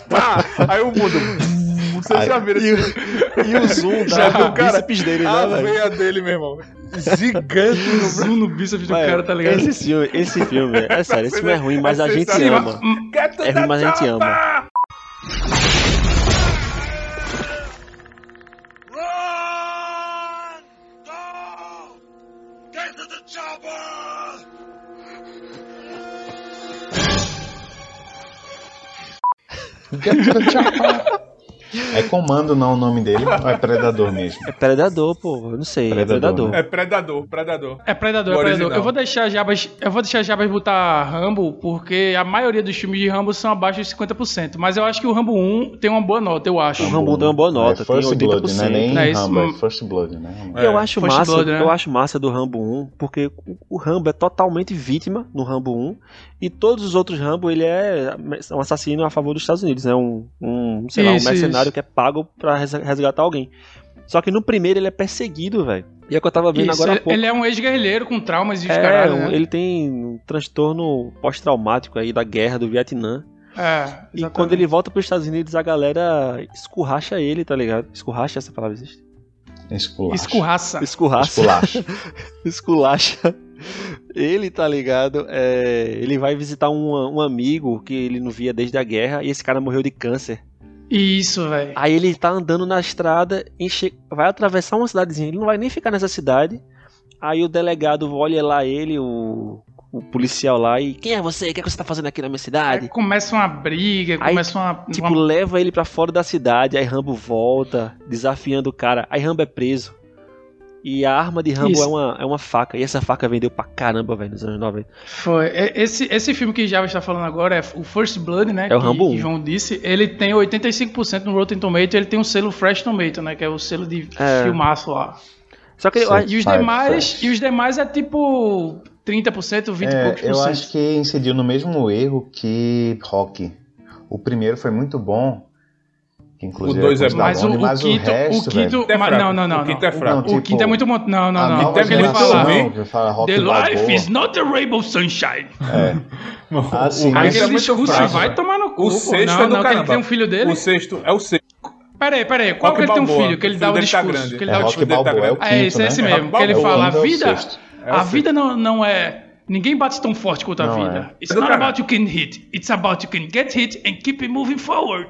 Pá! Aí o mundo. Vocês Aí- já viram E, esse o- e o zoom Já da viu, cara? bíceps dele, A né, velho? veia dele, meu irmão. Gigante no braço. Zoom no bíceps do cara, tá ligado? Esse filme, esse filme, é sério, esse filme é ruim, mas a gente sensacional. ama. É ruim, mas a gente ama. É comando não o nome dele, ou é predador mesmo? É Predador, pô, eu não sei, é Predador, Predador. né? É predador, predador. É Predador, é Predador. Eu vou deixar Jabas, eu vou deixar Jabas botar Rambo, porque a maioria dos filmes de Rambo são abaixo de 50%. Mas eu acho que o Rambo 1 tem uma boa nota, eu acho. O Rambo deu uma boa nota, é First tem 80%. Blood, não é nem Não é isso? Rambo, é. First Blood, né? E eu É, acho First massa, Blood, né? eu acho massa do Rambo 1, porque o- o Rambo é totalmente vítima no Rambo 1 e todos os outros Rambo ele é um assassino a favor dos Estados Unidos, né? Um, um sei lá, um Isso, mercenário isso. que é pago pra res- resgatar alguém. Só que no primeiro ele é perseguido, velho. E é o que eu tava vendo Isso, agora há ele, pouco. ele é um ex-guerrilheiro com traumas e os É, caralho, né? ele tem um transtorno pós-traumático aí da guerra do Vietnã. É, E quando ele volta pros Estados Unidos, a galera escurracha ele, tá ligado? Escurracha, essa palavra existe? Esculacho. Escurraça. Escurracha. Esculacho. esculacha. Ele, tá ligado? É, ele vai visitar um, um amigo que ele não via desde a guerra e esse cara morreu de câncer. Isso, velho. Aí ele tá andando na estrada, e che- vai atravessar uma cidadezinha. Ele não vai nem ficar nessa cidade. Aí o delegado olha lá ele, o, o policial lá, e quem é você? O que, é que você tá fazendo aqui na minha Aí cidade? começa uma briga, Aí, começa uma. Tipo, uma- leva ele pra fora da cidade, aí Rambo volta, desafiando o cara. Aí Rambo é preso. E a arma de Rambo Isso. é uma, é uma faca. E essa faca vendeu pra caramba, velho, nos anos 90. Foi. E- Esse, esse filme que Java está falando agora é o First Blood, né? É o que, Rambo 1. que João disse. Ele tem 85% no Rotten Tomato ele tem um selo Fresh Tomato, né? Que é o selo de É. filmaço lá. Só que eu Sim. E os demais, Fresh. e os demais é tipo 30%, 20 e É, poucos por eu cento. acho que incidiu no mesmo erro que Rock. O primeiro foi muito bom. Que inclusive O dois é com bom. Mas o, o quinto, o resto, o quinto. É mas fraco. não, não, não, O quinto é fraco. Não, O tipo, quinto é muito bom. Não, não, não. nova Porque ele geração, fala fala Rock The life is not a rainbow sunshine. É. Ah, sim, o Aí quinto é aquele discurso fraco, vai tomar no cu. O sexto não, é do não, que ele tem um filho dele. O sexto é o sexto. Peraí, peraí. Qual Rock que ele tem um filho? Que ele O dá o tá discurso. que ele É dá o discurso. Balboa, é o É quinto, esse, é esse né? mesmo. Que ele fala, a O quinto é o vida. É o a vida não, não é... Ninguém bate tão forte quanto a vida. é. It's É not about you can hit. It's about you can get hit and keep it moving forward.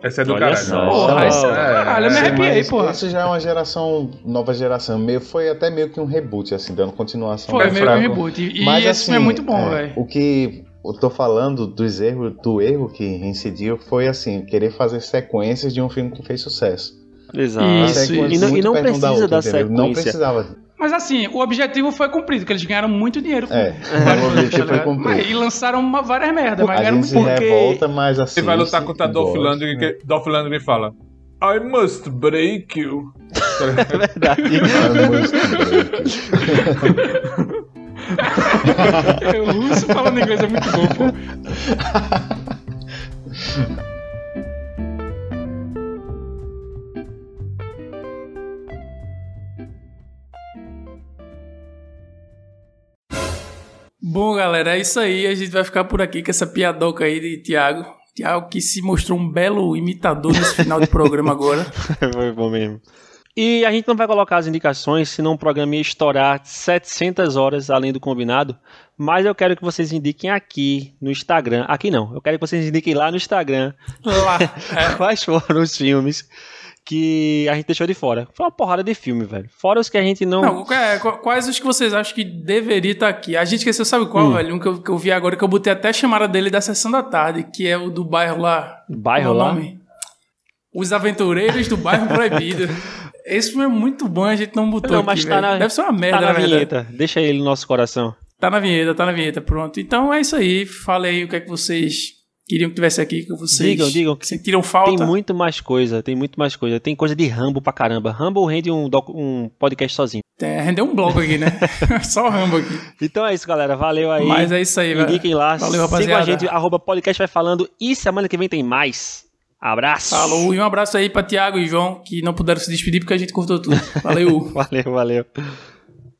Essa é do Olha caralho. só. Porra, Oh, isso, caralho, eu me arrepiei, porra. Isso já é uma geração, nova geração. Meio, foi até meio que um reboot, assim, dando continuação. Foi É meio que um reboot. E, e Mas, esse assim, filme é muito bom, é, velho. O que eu tô falando dos erros, do erro que incidiu foi assim, querer fazer sequências de um filme que fez sucesso. Exato. Isso, E não, e não precisa outra, da sequência. Não precisava. Mas assim, o objetivo foi cumprido, porque eles ganharam muito dinheiro com É, vários o objetivo tá foi ligado? cumprido. Mas- E lançaram uma, várias merdas, mas A ganharam gente muito porque- revolta, mas assim. Você vai lutar contra Dolph Lundgren, né? que Dolph Lundgren fala I must break you. É verdade. O russo falando inglês é muito bom, pô. Bom, galera, é isso aí. A gente vai ficar por aqui com essa piadoca aí de Thiago. Thiago que se mostrou um belo imitador nesse final de programa agora. Foi bom mesmo. E a gente não vai colocar as indicações, senão o programa ia estourar 700 horas além do combinado. Mas eu quero que vocês indiquem aqui no Instagram. Aqui não, eu quero que vocês indiquem lá no Instagram Lá. É. quais foram os filmes que a gente deixou de fora. Foi uma porrada de filme, velho. Fora os que a gente não. Não, é, qu- quais os que vocês acham que deveria estar aqui? A gente esqueceu, sabe qual, Hum. velho? Um que eu, que eu vi agora, que eu botei até a chamada dele da sessão da tarde, que é o do bairro lá. Bairro é lá? nome? Os Aventureiros do Bairro Proibido. Esse filme é muito bom, a gente não botou Não, aqui, mas tá velho. na, Deve ser uma merda, tá na na verdade. vinheta. Deixa ele no nosso coração. Tá na vinheta, tá na vinheta, pronto. Então é isso aí. Fala aí o que é que vocês queriam que tivesse aqui com vocês. Digam, digam. que Sentiram falta? Tem muito mais coisa, tem muito mais coisa. Tem coisa de Rambo pra caramba. Rambo rende um, um podcast sozinho. É, rendeu um blog aqui, né? Só o Rambo aqui. Então é isso, galera. Valeu aí. Mas é isso aí, velho. Indiquem lá. Valeu, Sigam a rapaziada. gente, arroba podcast vai falando. E semana que vem tem mais. Abraço. Falou. E um abraço aí pra Tiago e João, que não puderam se despedir porque a gente cortou tudo. Valeu. Valeu, valeu.